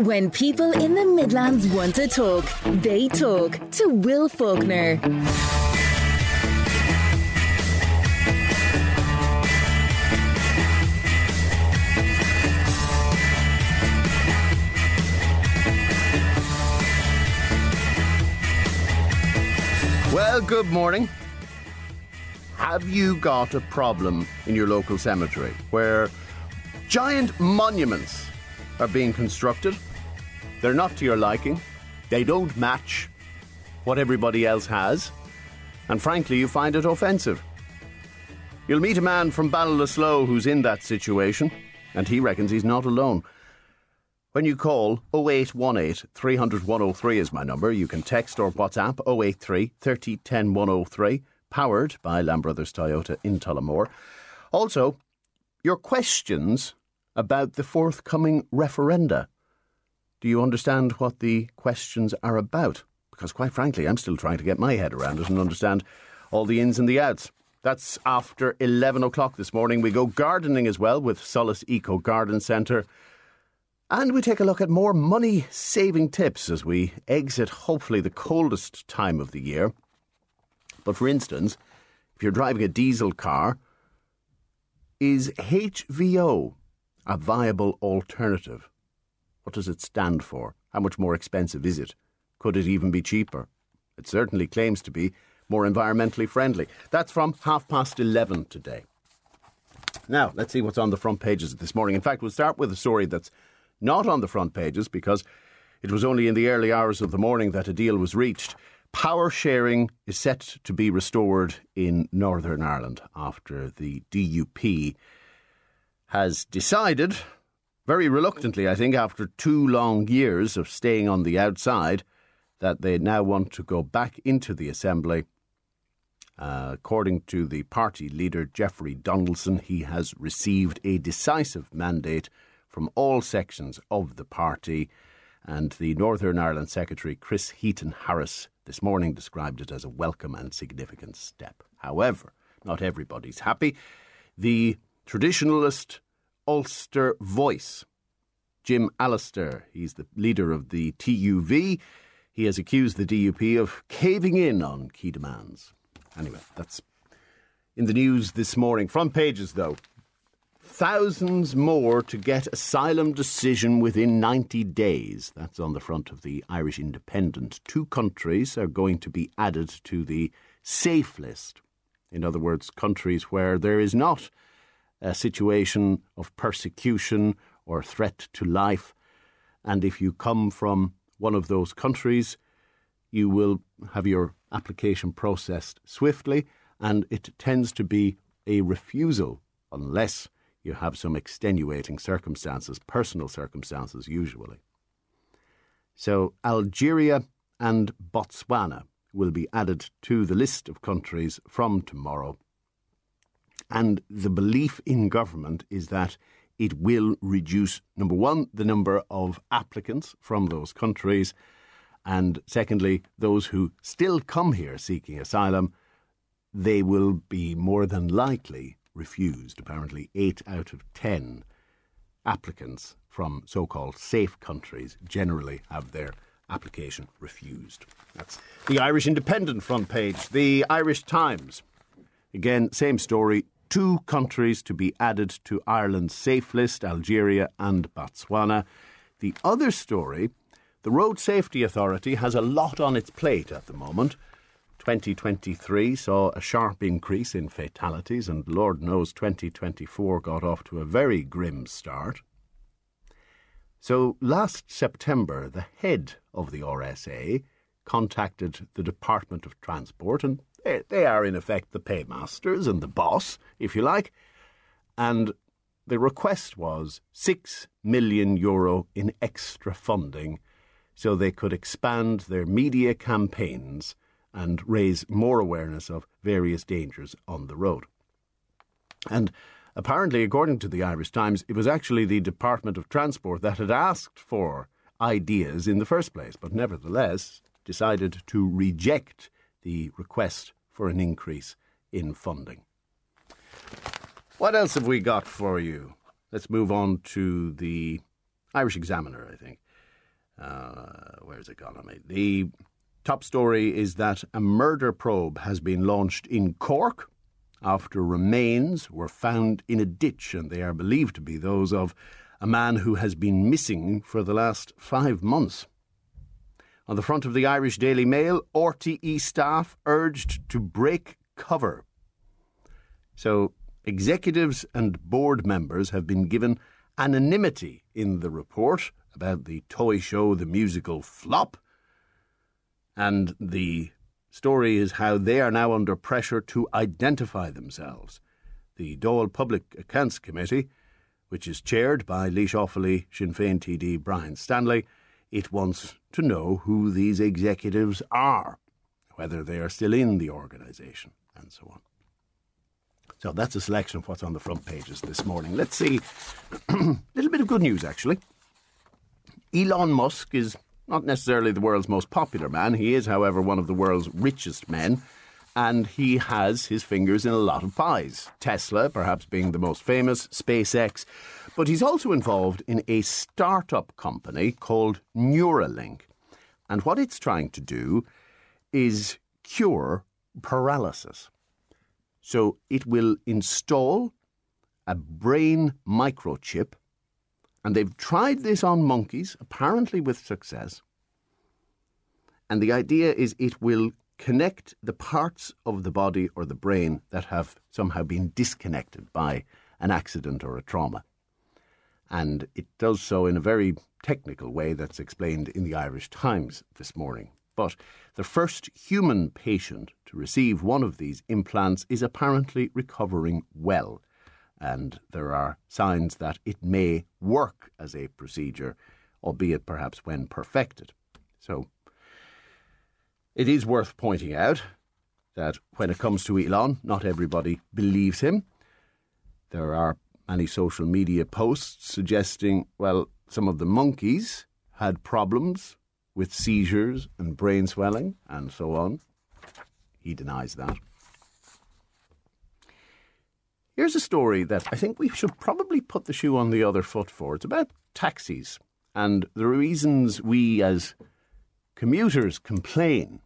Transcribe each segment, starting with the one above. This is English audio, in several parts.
When people in the Midlands want to talk, they talk to Will Faulkner. Well, good morning. Have you got a problem in your local cemetery where giant monuments are being constructed? They're not to your liking. They don't match what everybody else has. And frankly, you find it offensive. You'll meet a man from Ballinasloe who's in that situation, and he reckons he's not alone. When you call 0818 300 103 is my number. You can text or WhatsApp 083 30 10 103, powered by Lamb Brothers Toyota in Tullamore. Also, your questions about the forthcoming referenda. Do you understand what the questions are about? Because, quite frankly, I'm still trying to get my head around it and understand all the ins and the outs. That's after 11 o'clock this morning. We go gardening as well with Solace Eco Garden Centre. And we take a look at more money saving tips as we exit, hopefully, the coldest time of the year. But for instance, if you're driving a diesel car, is HVO a viable alternative? What does it stand for? How much more expensive is it? Could it even be cheaper? It certainly claims to be more environmentally friendly. That's from half past 11 today. Now, let's see what's on the front pages this morning. In fact, we'll start with a story that's not on the front pages because it was only in the early hours of the morning that a deal was reached. Power sharing is set to be restored in Northern Ireland after the DUP has decided, very reluctantly, I think, after two long years of staying on the outside, that they now want to go back into the Assembly. Uh, according to the party leader, Jeffrey Donaldson, he has received a decisive mandate from all sections of the party. And the Northern Ireland Secretary, Chris Heaton Harris, this morning described it as a welcome and significant step. However, not everybody's happy. The traditionalist Ulster voice, Jim Allister, he's the leader of the TUV. He has accused the DUP of caving in on key demands. Anyway, that's in the news this morning. Front pages, though thousands more to get asylum decision within 90 days. That's on the front of the Irish Independent. Two countries are going to be added to the safe list. In other words, countries where there is not a situation of persecution or threat to life. And if you come from one of those countries, you will have your application processed swiftly, and it tends to be a refusal unless you have some extenuating circumstances, personal circumstances usually. So Algeria and Botswana will be added to the list of countries from tomorrow. And the belief in government is that it will reduce, number one, the number of applicants from those countries, and secondly, those who still come here seeking asylum, they will be more than likely refused. Apparently, eight out of ten applicants from so called safe countries generally have their application refused. That's the Irish Independent front page. The Irish Times. Again, same story. Two countries to be added to Ireland's safe list Algeria and Botswana. The other story the Road Safety Authority has a lot on its plate at the moment. 2023 saw a sharp increase in fatalities, and Lord knows 2024 got off to a very grim start. So last September, the head of the RSA contacted the Department of Transport, and they are in effect the paymasters and the boss, if you like. And the request was six million euro in extra funding so they could expand their media campaigns and raise more awareness of various dangers on the road. And apparently, according to the Irish Times, it was actually the Department of Transport that had asked for ideas in the first place, but nevertheless decided to reject the request for an increase in funding. What else have we got for you? Let's move on to the Irish Examiner, I think. Uh, where's it gone on me? The top story is that a murder probe has been launched in Cork after remains were found in a ditch, and they are believed to be those of a man who has been missing for the last five months. On the front of the Irish Daily Mail, RTE staff urged to break cover. So, executives and board members have been given anonymity in the report about the toy show, the musical flop. And the story is how they are now under pressure to identify themselves. The Dáil Public Accounts Committee, which is chaired by Laois Offaly Sinn Féin TD Brian Stanley, it wants to know who these executives are, whether they are still in the organisation, and so on. So that's a selection of what's on the front pages this morning. Let's see a little bit of good news, actually. Elon Musk is not necessarily the world's most popular man. He is, however, one of the world's richest men, and he has his fingers in a lot of pies. Tesla, perhaps being the most famous, SpaceX, but he's also involved in a startup company called Neuralink. And what it's trying to do is cure paralysis. So it will install a brain microchip and they've tried this on monkeys, apparently with success. And the idea is it will connect the parts of the body or the brain that have somehow been disconnected by an accident or a trauma. And it does so in a very technical way that's explained in the Irish Times this morning. But the first human patient to receive one of these implants is apparently recovering well and there are signs that it may work as a procedure, albeit perhaps when perfected. So it is worth pointing out that when it comes to Elon, not everybody believes him. There are many social media posts suggesting, well, some of the monkeys had problems with seizures and brain swelling and so on. He denies that. Here's a story that I think we should probably put the shoe on the other foot for. It's about taxis and the reasons we as commuters complain.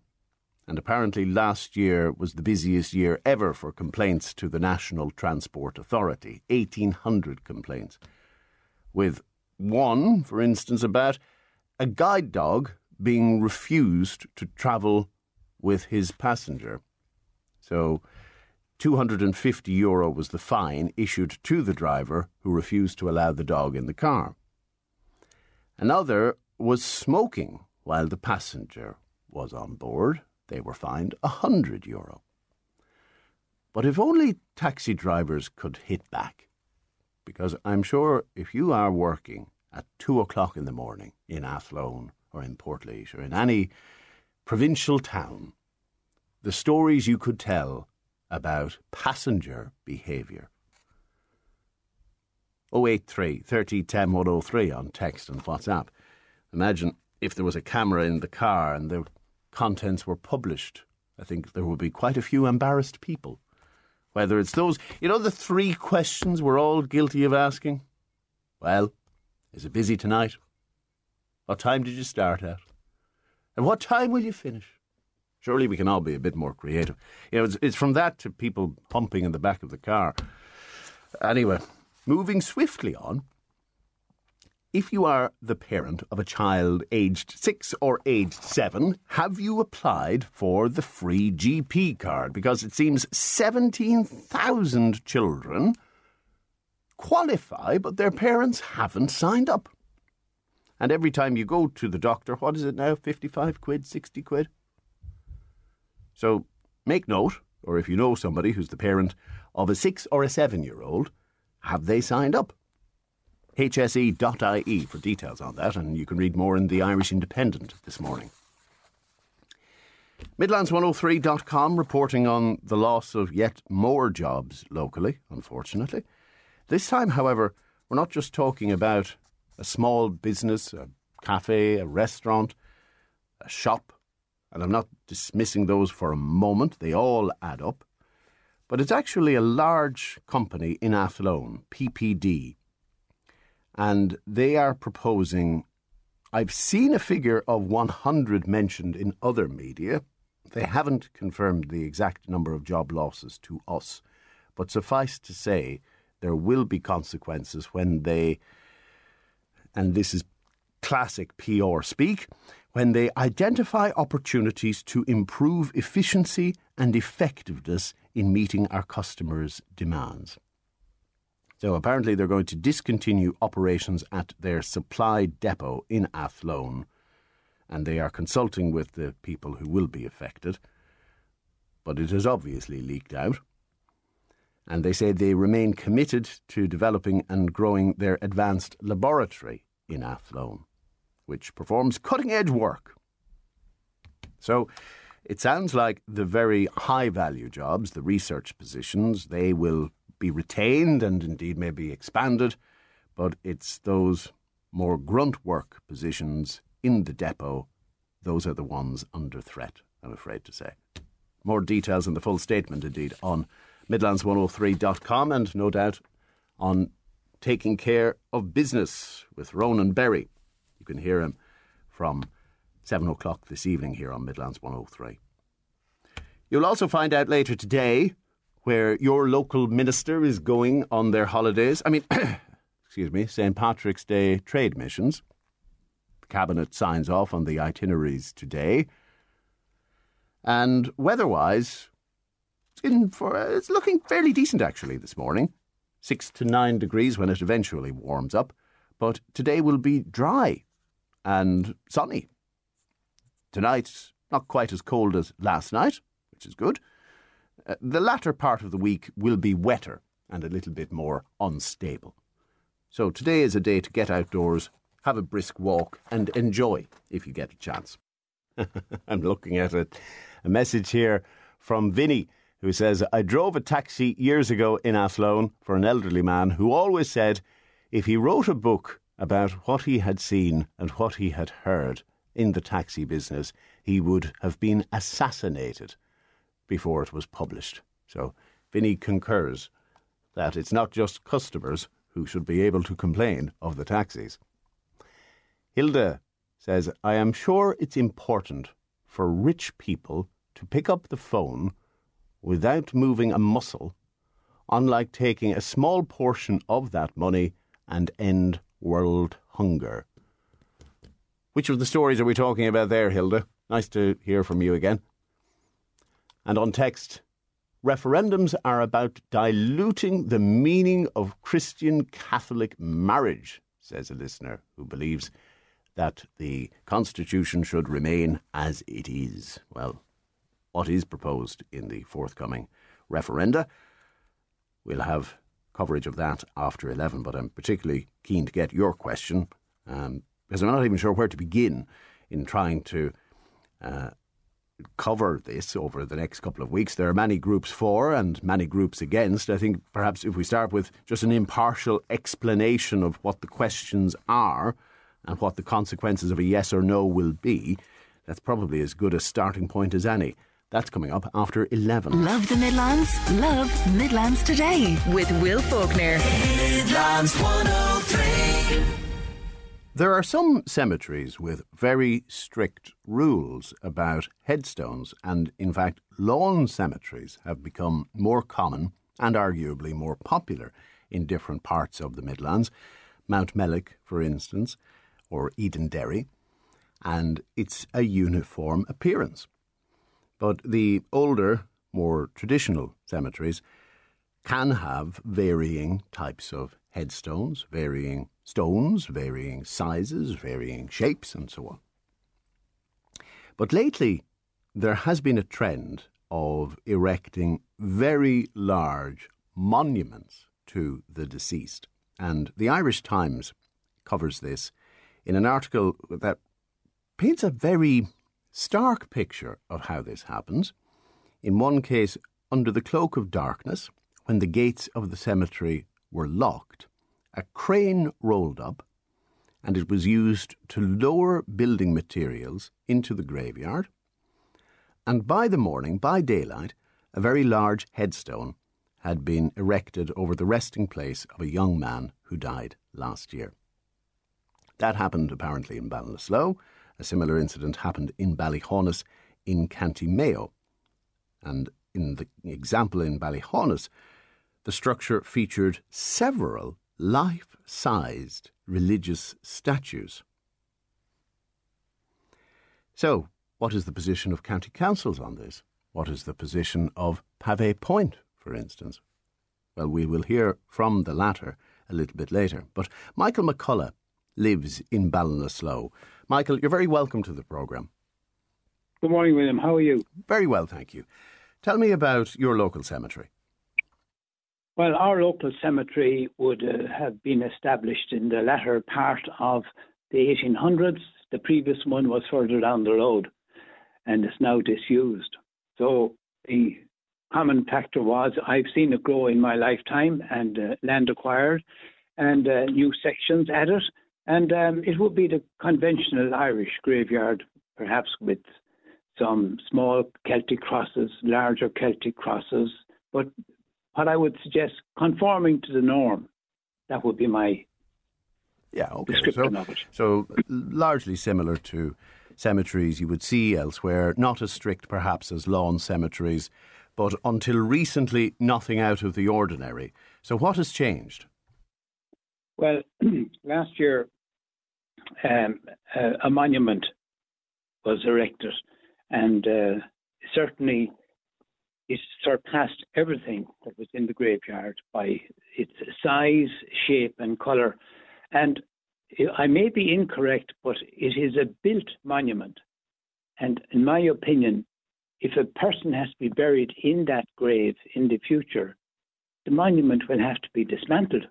And apparently, last year was the busiest year ever for complaints to the National Transport Authority 1,800 complaints. With one, for instance, about a guide dog being refused to travel with his passenger. So 250 euro was the fine issued to the driver who refused to allow the dog in the car. Another was smoking while the passenger was on board. They were fined 100 euro. But if only taxi drivers could hit back, because I'm sure if you are working at two o'clock in the morning in Athlone or in Portlaoise or in any provincial town, the stories you could tell about passenger behaviour. 083 30 10 103 on text and WhatsApp. Imagine if there was a camera in the car and the contents were published. I think there would be quite a few embarrassed people. Whether it's those, you know, the three questions we're all guilty of asking. Well, is it busy tonight? What time did you start at? And what time will you finish? Surely we can all be a bit more creative. You know, it's, it's from that to people humping in the back of the car. Anyway, moving swiftly on. If you are the parent of a child aged six or aged seven, have you applied for the free GP card? Because it seems 17,000 children qualify, but their parents haven't signed up. And every time you go to the doctor, what is it now? 55 quid, 60 quid? So make note, or if you know somebody who's the parent of a six or a seven year old, have they signed up? hse.ie for details on that, and you can read more in the Irish Independent this morning. Midlands103.com reporting on the loss of yet more jobs locally, unfortunately. This time, however, we're not just talking about a small business, a cafe, a restaurant, a shop, and I'm not dismissing those for a moment, they all add up. But it's actually a large company in Athlone, PPD, and they are proposing I've seen a figure of 100 mentioned in other media. They haven't confirmed the exact number of job losses to us, but suffice to say, there will be consequences when they, and this is classic PR speak, when they identify opportunities to improve efficiency and effectiveness in meeting our customers' demands. So apparently they're going to discontinue operations at their supply depot in Athlone, and they are consulting with the people who will be affected. But it has obviously leaked out. And they say they remain committed to developing and growing their advanced laboratory in Athlone, which performs cutting edge work. So it sounds like the very high value jobs, the research positions, they will be retained and indeed may be expanded, but it's those more grunt work positions in the depot, those are the ones under threat, I'm afraid to say. More details in the full statement, indeed, on Midlands103.com and no doubt on taking care of business with Ronan Berry. You can hear him from 7 o'clock this evening here on Midlands 103. You'll also find out later today where your local minister is going on their holidays. I mean, excuse me, St. Patrick's Day trade missions. The Cabinet signs off on the itineraries today. And weather-wise, it's, for, it's looking fairly decent actually this morning. Six to nine degrees when it eventually warms up. But today will be dry and sunny. Tonight, not quite as cold as last night, which is good. Uh, the latter part of the week will be wetter and a little bit more unstable. So today is a day to get outdoors, have a brisk walk, and enjoy if you get a chance. I'm looking at a, a message here from Vinny who says, I drove a taxi years ago in Athlone for an elderly man who always said if he wrote a book about what he had seen and what he had heard in the taxi business, he would have been assassinated before it was published. So Vinny concurs that it's not just customers who should be able to complain of the taxis. Hilda says, I am sure it's important for rich people to pick up the phone without moving a muscle, unlike taking a small portion of that money and end world hunger. Which of the stories are we talking about there, Hilda? Nice to hear from you again. And on text, referendums are about diluting the meaning of Christian Catholic marriage, says a listener who believes that the Constitution should remain as it is. Well, what is proposed in the forthcoming referenda? We'll have coverage of that after 11, but I'm particularly keen to get your question um, because I'm not even sure where to begin in trying to uh, cover this over the next couple of weeks. There are many groups for and many groups against. I think perhaps if we start with just an impartial explanation of what the questions are and what the consequences of a yes or no will be, that's probably as good a starting point as any. That's coming up after 11. Love the Midlands? Love Midlands Today with Will Faulkner. Midlands 103. There are some cemeteries with very strict rules about headstones, and in fact, lawn cemeteries have become more common and arguably more popular in different parts of the Midlands. Mount Mountmellick, for instance, or Edenderry, and it's a uniform appearance. But the older, more traditional cemeteries can have varying types of headstones, varying stones, varying sizes, varying shapes, and so on. But lately, there has been a trend of erecting very large monuments to the deceased. And the Irish Times covers this in an article that paints a very stark picture of how this happens. In one case, under the cloak of darkness, when the gates of the cemetery were locked, a crane rolled up and it was used to lower building materials into the graveyard. And by the morning, by daylight, a very large headstone had been erected over the resting place of a young man who died last year. That happened apparently in Ballinasloe. A similar incident happened in Ballyhaunis in County Mayo. And in the example in Ballyhaunis, the structure featured several life sized religious statues. So, what is the position of county councils on this? What is the position of Pavee Point, for instance? Well, we will hear from the latter a little bit later. But Michael McCullough lives in Ballinasloe. Michael, you're very welcome to the programme. Good morning, William. How are you? Very well, thank you. Tell me about your local cemetery. Well, our local cemetery would uh, have been established in the latter part of the 1800s. The previous one was further down the road and is now disused. So the common factor was I've seen it grow in my lifetime and uh, land acquired and uh, new sections added. And um, it would be the conventional Irish graveyard, perhaps with some small Celtic crosses, larger Celtic crosses, but what I would suggest, conforming to the norm. That would be my yeah, okay. description so, of it. So largely similar to cemeteries you would see elsewhere, not as strict perhaps as lawn cemeteries, but until recently nothing out of the ordinary. So what has changed? Well, last year um, a, a, monument was erected, and uh, certainly it surpassed everything that was in the graveyard by its size, shape, and colour. And I may be incorrect, but it is a built monument. And in my opinion, if a person has to be buried in that grave in the future, the monument will have to be dismantled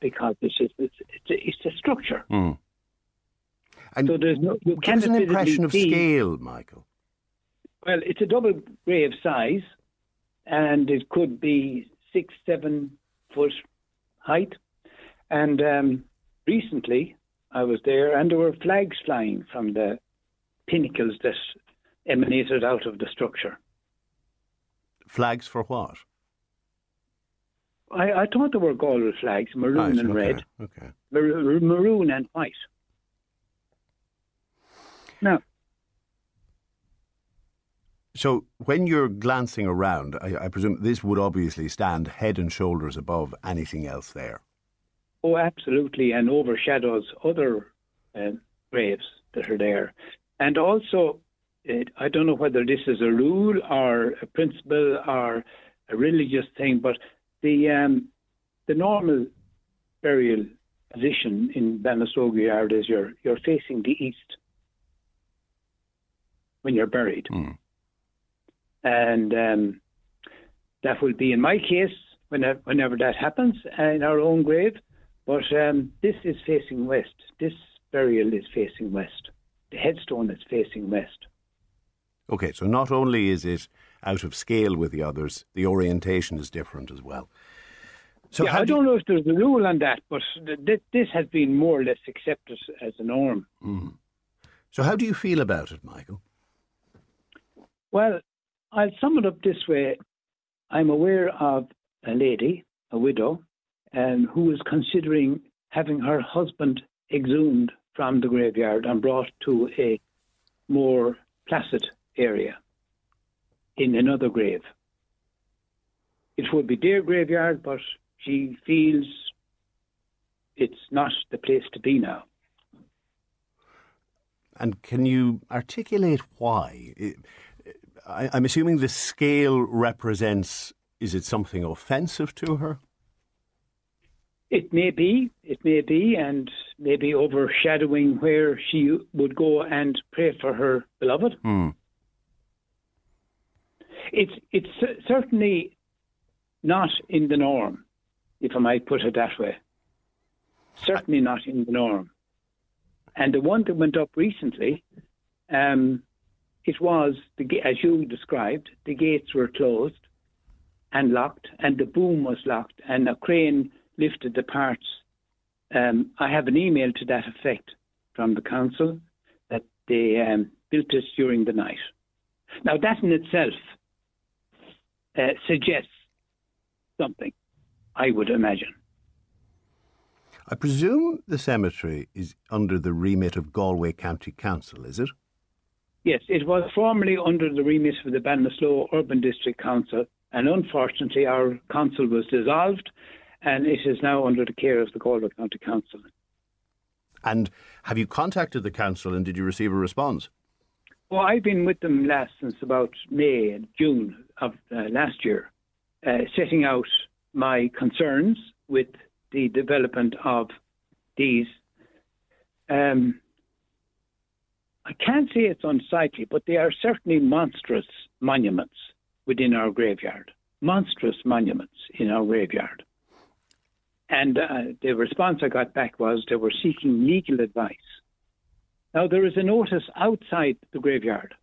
because it's, just, it's, it's, a, it's a structure. Mm. And so there's no, you give an impression of see, scale, Michael. Well, it's a double grave size, and it could be six, seven foot height. And um, recently, I was there, and there were flags flying from the pinnacles that emanated out of the structure. Flags for what? I, I thought there were Galway flags, maroon and okay, red. Okay. Mar- maroon and white. Now, so when you're glancing around, I, I, presume this would obviously stand head and shoulders above anything else there. Oh, absolutely, and overshadows other uh, graves that are there. And also, it, I don't know whether this is a rule or a principle or a religious thing, but the um, the normal burial position in Ballinasloe Yard is you're you're facing the east when you're buried. Mm and um, that will be in my case whenever, whenever that happens in our own grave. But um, this is facing west. This burial is facing west. The headstone is facing west. Okay, so not only is it out of scale with the others, the orientation is different as well. So yeah, I don't know if there's a rule on that, but th- this has been more or less accepted as a norm. Mm-hmm. So, how do you feel about it, Michael? Well, I'll sum it up this way. I'm aware of a lady, a widow, um, who is considering having her husband exhumed from the graveyard and brought to a more placid area in another grave. It would be their graveyard, but she feels it's not the place to be now. And can you articulate why? I, I'm assuming the scale represents. Is it something offensive to her? It may be, it may be, and maybe overshadowing where she would go and pray for her beloved. Hmm. It's it's certainly not in the norm, if I might put it that way. Certainly not in the norm. And the one that went up recently, um, it was, the, as you described, the gates were closed and locked, and the boom was locked, and a crane lifted the parts. Um, I have an email to that effect from the council that they um, built this during the night. Now, that in itself uh, suggests something, I would imagine. I presume the cemetery is under the remit of Galway County Council, is it? Yes, it was formerly under the remit of the Ballinasloe Urban District Council, and unfortunately, our council was dissolved, and it is now under the care of the Galway County Council. And have you contacted the council, and did you receive a response? Well, I've been with them last since about May and June of uh, last year, uh, setting out my concerns with the development of these. Um, I can't say it's unsightly, but they are certainly monstrous monuments within our graveyard. Monstrous monuments in our graveyard. And uh, the response I got back was they were seeking legal advice. Now, there is a notice outside the graveyard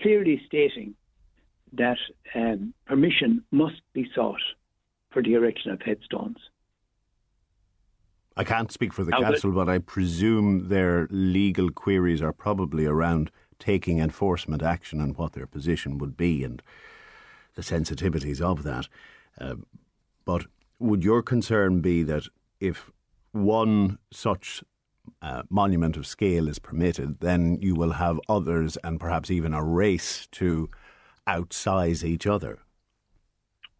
clearly stating that um, permission must be sought for the erection of headstones. I can't speak for the council, but I presume their legal queries are probably around taking enforcement action and what their position would be and the sensitivities of that. Uh, but would your concern be that if one such uh, monument of scale is permitted, then you will have others and perhaps even a race to outsize each other?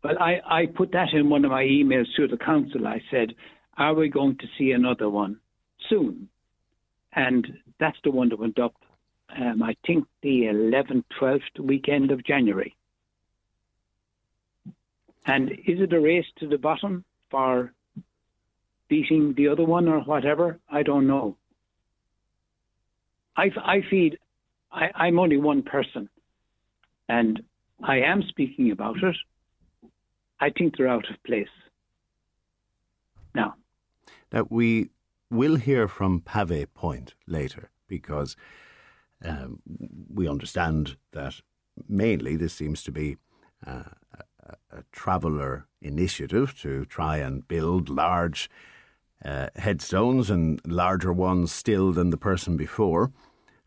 Well, I, I put that in one of my emails to the council. I said, Are we going to see another one soon? And that's the one that went up, um, I think, the 11th, 12th weekend of January. And is it a race to the bottom for beating the other one or whatever? I don't know. I, I feed, I, I'm only one person, and I am speaking about it. I think they're out of place. Now, now we will hear from Pavee Point later because um, we understand that mainly this seems to be uh, a, a traveller initiative to try and build large uh, headstones and larger ones still than the person before.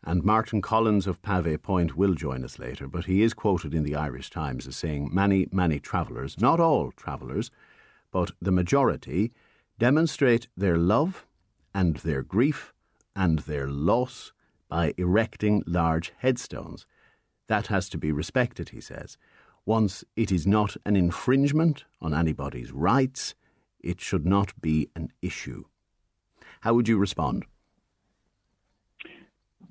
And Martin Collins of Pavee Point will join us later, but he is quoted in the Irish Times as saying many, many travellers, not all travellers, but the majority, demonstrate their love and their grief and their loss by erecting large headstones. That has to be respected, he says. Once it is not an infringement on anybody's rights, it should not be an issue. How would you respond?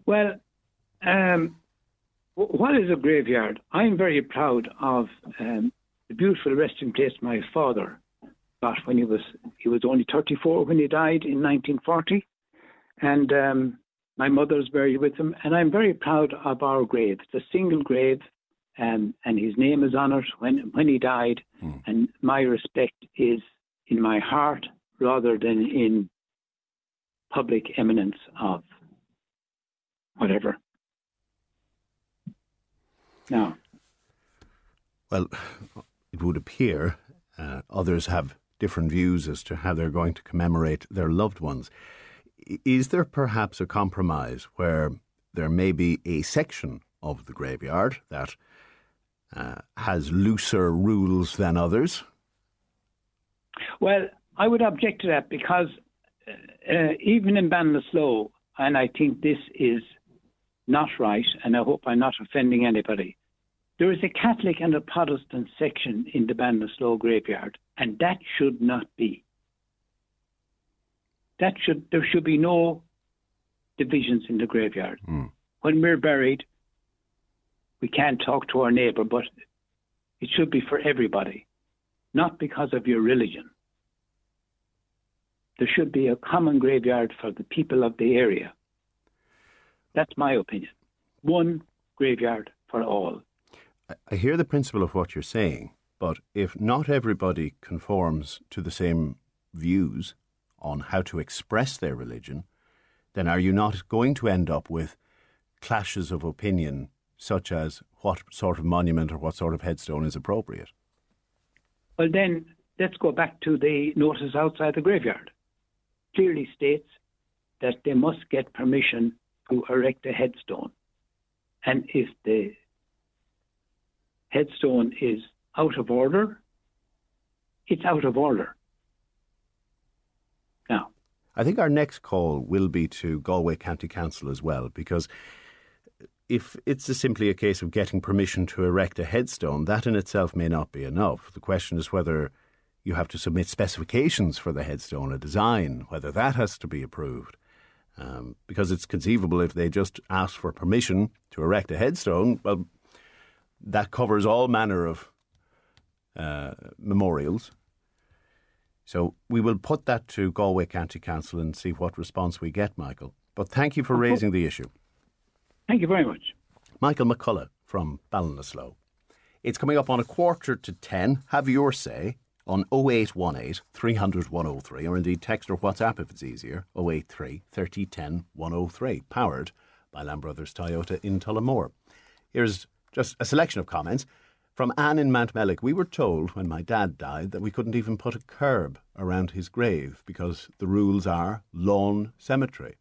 Well, um, what is a graveyard? I'm very proud of um, the beautiful resting place my father got when he was he was only 34 when he died in 1940, and um, my mother's buried with him. And I'm very proud of our grave. It's a single grave, um, and his name is on it when when he died. Mm. And my respect is in my heart rather than in public eminence of whatever. Now, well, it would appear uh, others have different views as to how they're going to commemorate their loved ones. Is there perhaps a compromise where there may be a section of the graveyard that uh, has looser rules than others? Well, I would object to that because uh, uh even in Ballinasloe, and I think this is not right, and I hope I'm not offending anybody. There is a Catholic and a Protestant section in the Ballinasloe graveyard, and that should not be. That should there should be no divisions in the graveyard. Mm. When we're buried, we can't talk to our neighbour, but it should be for everybody, not because of your religion. There should be a common graveyard for the people of the area. That's my opinion. One graveyard for all. I hear the principle of what you're saying, but if not everybody conforms to the same views on how to express their religion, then are you not going to end up with clashes of opinion, such as what sort of monument or what sort of headstone is appropriate? Well, then let's go back to the notice outside the graveyard. Clearly states that they must get permission to erect a headstone. And if the headstone is out of order, it's out of order. Now, I think our next call will be to Galway County Council as well, because if it's simply a case of getting permission to erect a headstone, that in itself may not be enough. The question is whether you have to submit specifications for the headstone, a design, whether that has to be approved. Um, because it's conceivable if they just ask for permission to erect a headstone, well, that covers all manner of uh, memorials. So we will put that to Galway County Council and see what response we get, Michael. But thank you for raising the issue. Thank you very much. Michael McCullough from Ballinasloe. It's coming up on a quarter to 10. Have your say on 0818 300 103, or indeed text or WhatsApp if it's easier, 083 30 10 103, powered by Lamb Brothers Toyota in Tullamore. Here's just a selection of comments. From Anne in Mountmellick, we were told when my dad died that we couldn't even put a curb around his grave because the rules are lawn cemetery.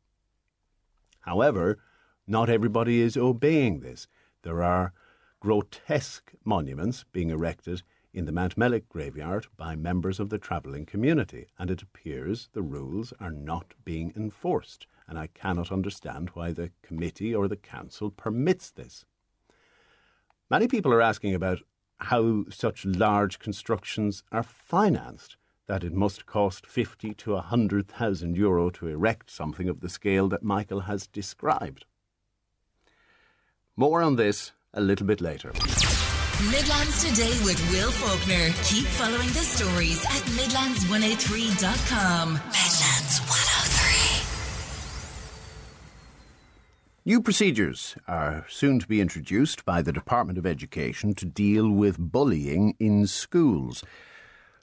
However, not everybody is obeying this. There are grotesque monuments being erected in the Mountmellick graveyard by members of the travelling community, and it appears the rules are not being enforced, and I cannot understand why the committee or the council permits this. Many people are asking about how such large constructions are financed, that it must cost 50 to 100,000 euro to erect something of the scale that Michael has described. More on this a little bit later. Midlands Today with Will Faulkner. Keep following the stories at Midlands103.com. New procedures are soon to be introduced by the Department of Education to deal with bullying in schools.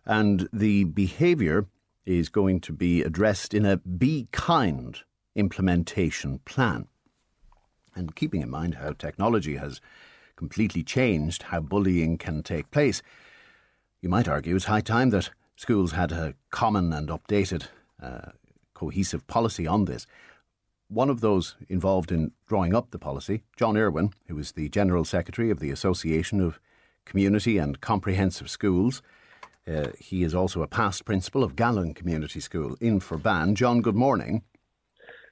And the behaviour is going to be addressed in a Be Kind implementation plan and keeping in mind how technology has completely changed how bullying can take place, you might argue it's high time that schools had a common and updated, uh, cohesive policy on this. One of those involved in drawing up the policy, John Irwin, who is the General Secretary of the Association of Community and Comprehensive Schools. Uh, he is also a past principal of Gallen Community School in Ferbane. John, good morning.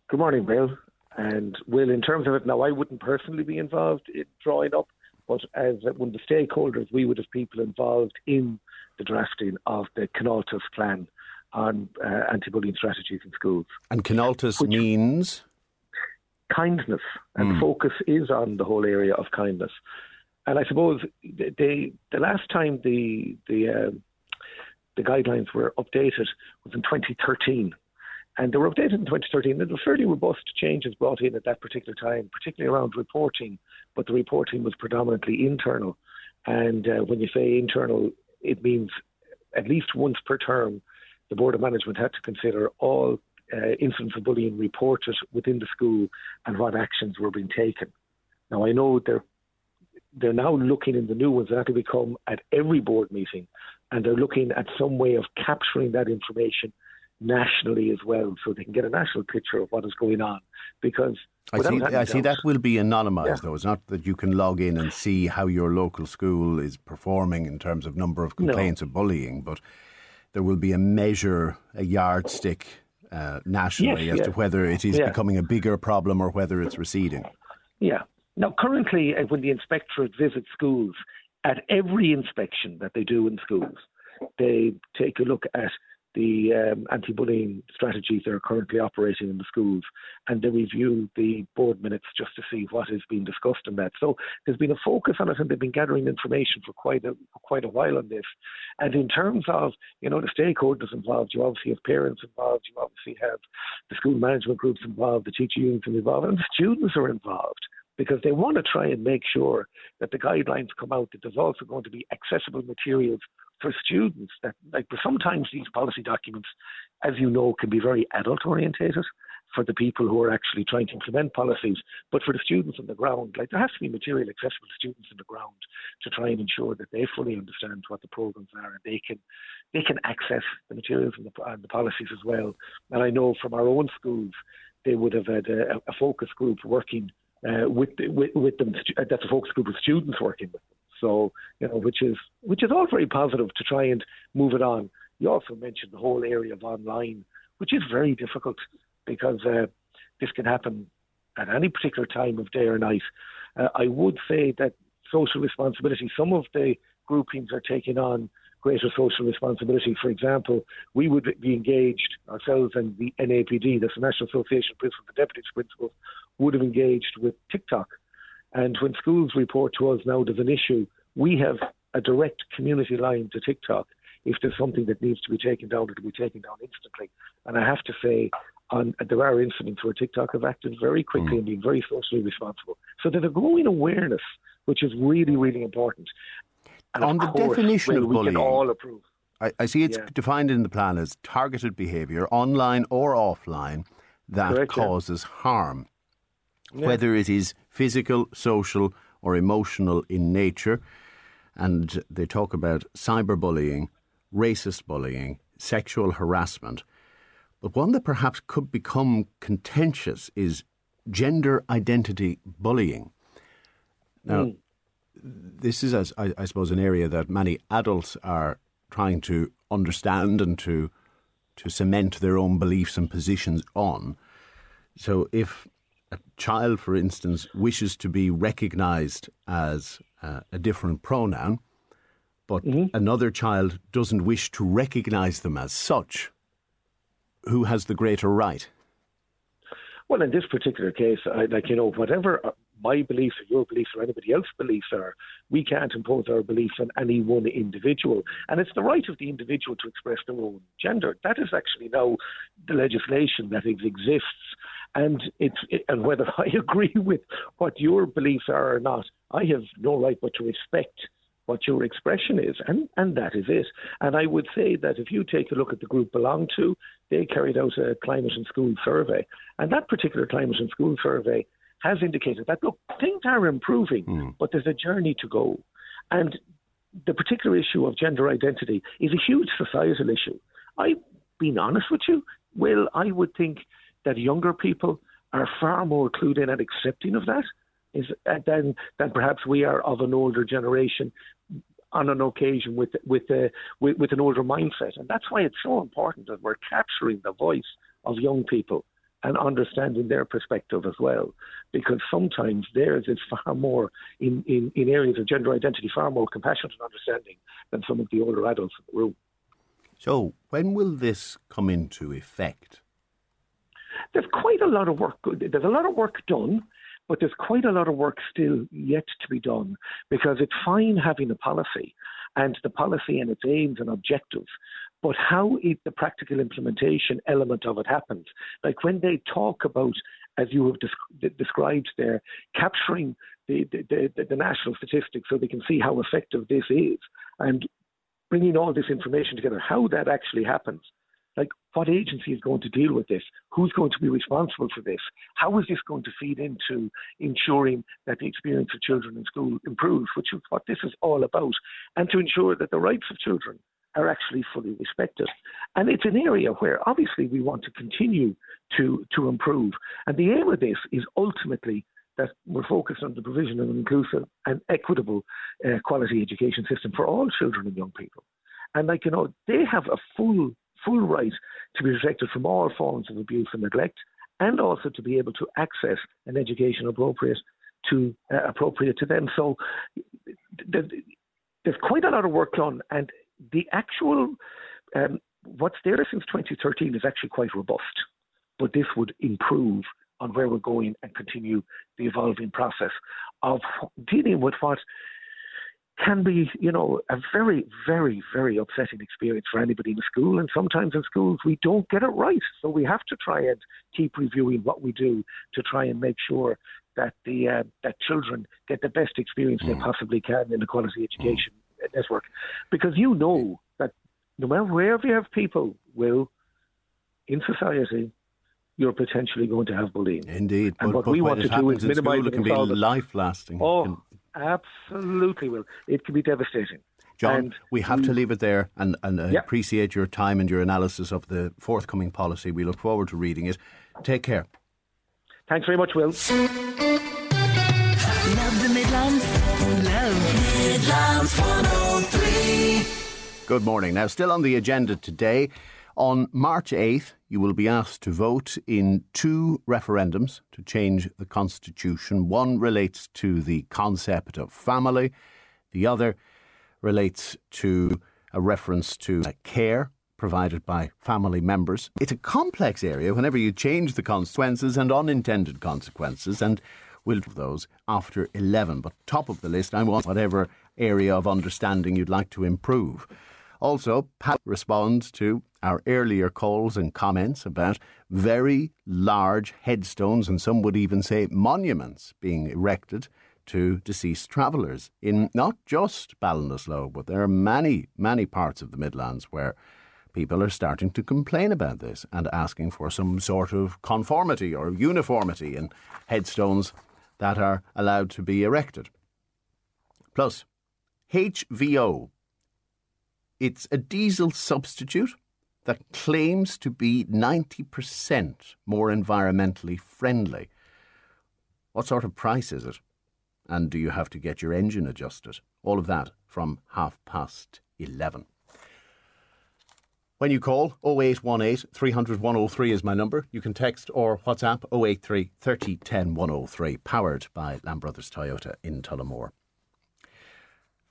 Good morning, Bill. And Will, in terms of it, now I wouldn't personally be involved in drawing up, but as one of the stakeholders, we would have people involved in the drafting of the Cineáltas plan on uh, anti-bullying strategies in schools. And Cineáltas means kindness, and mm. focus is on the whole area of kindness. And I suppose the the last time the the uh, the guidelines were updated was in 2013. And they were updated in 2013. There were fairly robust changes brought in at that particular time, particularly around reporting, but the reporting was predominantly internal. And uh, when you say internal, it means at least once per term, the Board of Management had to consider all uh, incidents of bullying reported within the school and what actions were being taken. Now, I know they're they're now looking in the new ones that will become at every board meeting, and they're looking at some way of capturing that information nationally as well, so they can get a national picture of what is going on. Because I see, I see that will be anonymised, yeah. though. It's not that you can log in and see how your local school is performing in terms of number of complaints no. of bullying, but there will be a measure, a yardstick uh, nationally yes, as yeah. to whether it is becoming a bigger problem or whether it's receding. Yeah. Now, currently, uh, when the inspectorate visits schools, at every inspection that they do in schools, they take a look at the um, anti-bullying strategies that are currently operating in the schools, and they review the board minutes just to see what is being discussed in that. So there's been a focus on it, and they've been gathering information for quite a quite a while on this. And in terms of you know the stakeholders involved, you obviously have parents involved, you obviously have the school management groups involved, the teacher unions involved, and the students are involved because they want to try and make sure that the guidelines come out that there's also going to be accessible materials for students that like sometimes these policy documents, as you know, can be very adult orientated for the people who are actually trying to implement policies, but for the students on the ground, like there has to be material accessible to students on the ground to try and ensure that they fully understand what the programs are and they can they can access the materials and the, and the policies as well. And I know from our own schools, they would have had a, a focus group working uh, with, with with them. That's a focus group of students working with them. So, you know, which is which is all very positive to try and move it on. You also mentioned the whole area of online, which is very difficult because uh, this can happen at any particular time of day or night. Uh, I would say that social responsibility, some of the groupings are taking on greater social responsibility. For example, we would be engaged ourselves and the NAPD, the National Association of Principals and Deputy Principals, would have engaged with TikTok. And when schools report to us now there's an issue, we have a direct community line to TikTok. If there's something that needs to be taken down, it'll be taken down instantly. And I have to say, on, there are incidents where TikTok have acted very quickly mm. and been very socially responsible. So there's a growing awareness, which is really, really important. And on the course, definition of bullying, all approve. I, I see it's yeah. defined in the plan as targeted behaviour, online or offline, that Correct, causes yeah. harm, yeah. whether it is physical, social, or emotional in nature. And they talk about cyberbullying, racist bullying, sexual harassment. But one that perhaps could become contentious is gender identity bullying. Now, mm this is, as I, I, suppose, an area that many adults are trying to understand and to to cement their own beliefs and positions on. So, if a child, for instance, wishes to be recognised as uh, a different pronoun, but mm-hmm. another child doesn't wish to recognise them as such, who has the greater right? Well, in this particular case, I, like you know, whatever my beliefs or your beliefs or anybody else's beliefs are. We can't impose our beliefs on any one individual. And it's the right of the individual to express their own gender. That is actually now the legislation that exists. And it's it, and whether I agree with what your beliefs are or not, I have no right but to respect what your expression is, and, and that is it. And I would say that if you take a look at the group BeLonG To, they carried out a climate and school survey, and that particular climate and school survey has indicated that, look, things are improving, mm. but there's a journey to go. And the particular issue of gender identity is a huge societal issue. I've been honest with you. Well, I would think that younger people are far more clued in and accepting of that is uh, than than perhaps we are of an older generation on an occasion with with, uh, with with an older mindset, and that's why it's so important that we're capturing the voice of young people and understanding their perspective as well. Because sometimes theirs is far more, in, in, in areas of gender identity, far more compassionate and understanding than some of the older adults in the room. So, when will this come into effect? There's quite a lot of work. There's a lot of work done, but there's quite a lot of work still yet to be done because it's fine having a policy and the policy and its aims and objectives but how it, the practical implementation element of it happens. Like when they talk about, as you have desc- described there, capturing the, the, the, the national statistics so they can see how effective this is, and bringing all this information together, how that actually happens. Like, what agency is going to deal with this? Who's going to be responsible for this? How is this going to feed into ensuring that the experience of children in school improves, which is what this is all about, and to ensure that the rights of children are actually fully respected. And it's an area where obviously we want to continue to, to improve. And the aim of this is ultimately that we're focused on the provision of an inclusive and equitable uh, quality education system for all children and young people. And like you know, they have a full full right to be protected from all forms of abuse and neglect, and also to be able to access an education appropriate to uh, appropriate to them. So there's quite a lot of work done, and the actual um, what's there since 2013 is actually quite robust, but this would improve on where we're going and continue the evolving process of dealing with what can be, you know, a very, very, very upsetting experience for anybody in school. And sometimes in schools we don't get it right, so we have to try and keep reviewing what we do to try and make sure that the uh, that children get the best experience mm. they possibly can in a quality education network, because you know that no matter wherever you have people, will in society, you're potentially going to have bullying. Indeed, and but, what but we want to do is minimize it. It can be life lasting. Oh, absolutely will. It can be devastating. John, and we have to leave it there and, and uh, yeah. appreciate your time and your analysis of the forthcoming policy. We look forward to reading it. Take care. Thanks very much, Will. Love the Midlands. Love Midlands 103. Good morning. Now, still on the agenda today, on March 8th, you will be asked to vote in two referendums to change the Constitution. One relates to the concept of family, the other relates to a reference to care provided by family members. It's a complex area whenever you change the consequences and unintended consequences, and we'll do those after 11. But top of the list, I want whatever area of understanding you'd like to improve. Also, Pat responds to our earlier calls and comments about very large headstones and some would even say monuments being erected to deceased travellers in not just Ballinasloe, but there are many, many parts of the Midlands where people are starting to complain about this and asking for some sort of conformity or uniformity in headstones that are allowed to be erected. Plus, HVO it's a diesel substitute that claims to be 90% more environmentally friendly. What sort of price is it? And do you have to get your engine adjusted? All of that from half past 11. When you call 0818 300 103 is my number. You can text or WhatsApp 083 30 10 103, powered by Lamb Brothers Toyota in Tullamore.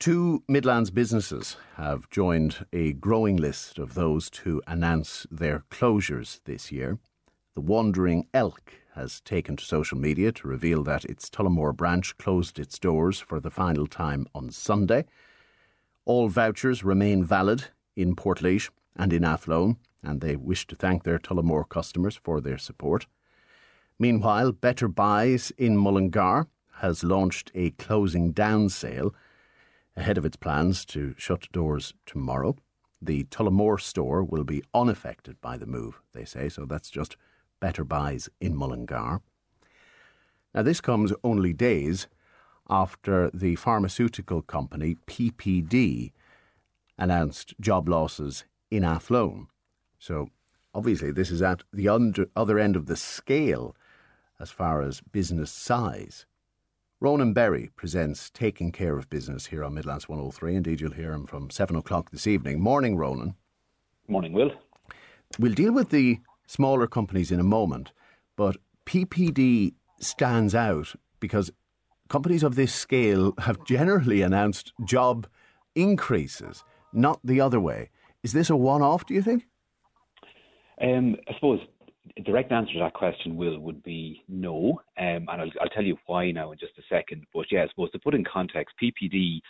Two Midlands businesses have joined a growing list of those to announce their closures this year. The Wandering Elk has taken to social media to reveal that its Tullamore branch closed its doors for the final time on Sunday. All vouchers remain valid in Portlaoise and in Athlone, and they wish to thank their Tullamore customers for their support. Meanwhile, Better Buys in Mullingar has launched a closing down sale ahead of its plans to shut doors tomorrow. The Tullamore store will be unaffected by the move, they say, so that's just better buys in Mullingar. Now, this comes only days after the pharmaceutical company PPD announced job losses in Athlone. So, obviously, this is at the under, other end of the scale as far as business size. Ronan Berry presents Taking Care of Business here on Midlands 103. Indeed, you'll hear him from 7 o'clock this evening. Morning, Ronan. Morning, Will. We'll deal with the smaller companies in a moment, but PPD stands out because companies of this scale have generally announced job increases, not the other way. Is this a one off, do you think? Um, I suppose direct answer to that question, Will, would be no. Um, and I'll, I'll, tell you why now in just a second. But yeah, I suppose to put in context, PPD,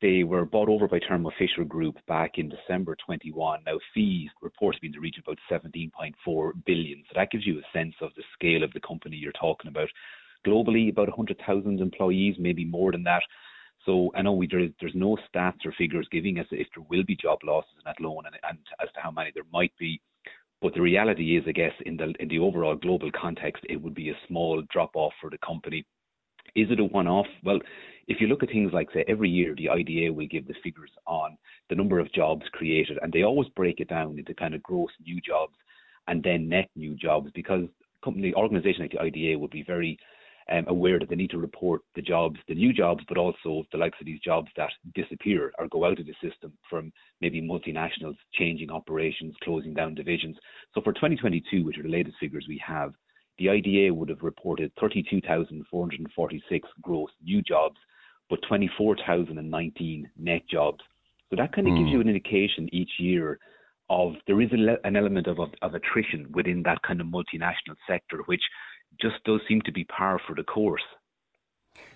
they were bought over by Thermo Fisher Group back in December 21. Now, fees reported to be in the region about 17.4 billion. So that gives you a sense of the scale of the company you're talking about. Globally, about 100,000 employees, maybe more than that. So I know we, there's no stats or figures giving us if there will be job losses in Athlone and, and as to how many there might be. But the reality is, I guess, in the in the overall global context, it would be a small drop off for the company. Is it a one off? Well, if you look at things like say every year the IDA will give the figures on the number of jobs created, and they always break it down into kind of gross new jobs and then net new jobs because company organization like the IDA would be very um, aware that they need to report the jobs, the new jobs, but also the likes of these jobs that disappear or go out of the system from maybe multinationals changing operations, closing down divisions. So for 2022, which are the latest figures we have, the IDA would have reported 32,446 gross new jobs, but 24,019 net jobs. So that kind of mm. gives hmm. you an indication each year of there is a, an element of, of, of attrition within that kind of multinational sector, which just does seem to be par for the course.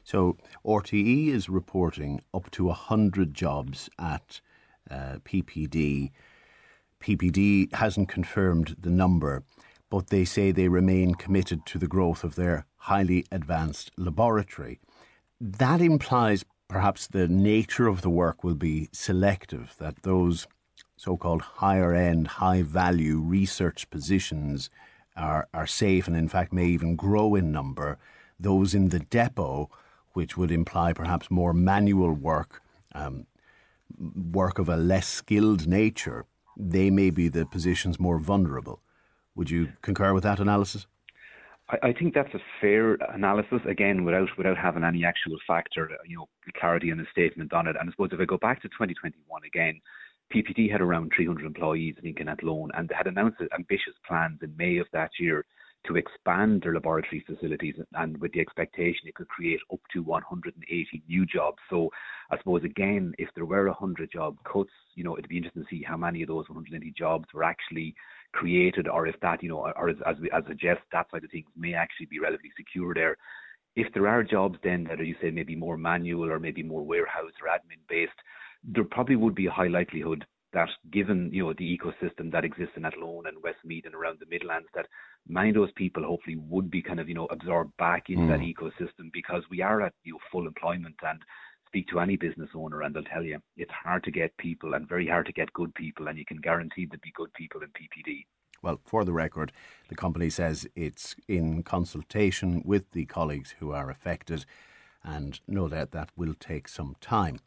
So RTE is reporting up to 100 jobs at uh, PPD. PPD hasn't confirmed the number, but they say they remain committed to the growth of their highly advanced laboratory. That implies perhaps the nature of the work will be selective, that those so called higher end, high value research positions are, are safe and in fact may even grow in number. Those in the depot, which would imply perhaps more manual work, um, work of a less skilled nature, they may be the positions more vulnerable. Would you concur with that analysis? I, think that's a fair analysis. Again, without without having any actual factor, you know, clarity in the statement on it. And I suppose if I go back to 2021 again, PPD had around 300 employees, in think, in Athlone, and had announced ambitious plans in May of that year to expand their laboratory facilities and with the expectation it could create up to 180 new jobs. So I suppose again, if there were 100 job cuts, you know, it'd be interesting to see how many of those 180 jobs were actually created or if that, you know, or as, as, we, as suggest, that side of things may actually be relatively secure there. If there are jobs then that are, you say, maybe more manual or maybe more warehouse or admin based, there probably would be a high likelihood that given you know the ecosystem that exists in Athlone and Westmeath and around the Midlands, that many of those people hopefully would be kind of you know absorbed back into mm. that ecosystem because we are at you know full employment and speak to any business owner and they'll tell you it's hard to get people and very hard to get good people and you can guarantee there'll be good people in PPD. Well, for the record, the company says it's in consultation with the colleagues who are affected and no doubt that will take some time.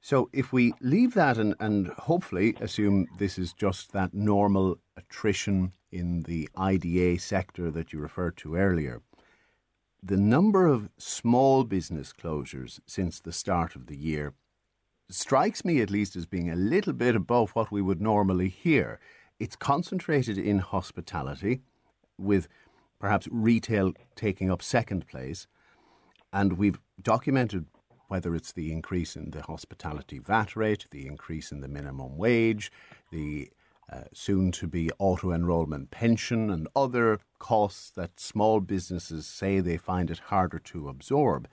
So if we leave that and, and hopefully assume this is just that normal attrition in the IDA sector that you referred to earlier, the number of small business closures since the start of the year strikes me at least as being a little bit above what we would normally hear. It's concentrated in hospitality, with perhaps retail taking up second place. And we've documented whether it's the increase in the hospitality VAT rate, the increase in the minimum wage, the uh, soon to be auto enrolment pension, and other costs that small businesses say they find it harder to absorb.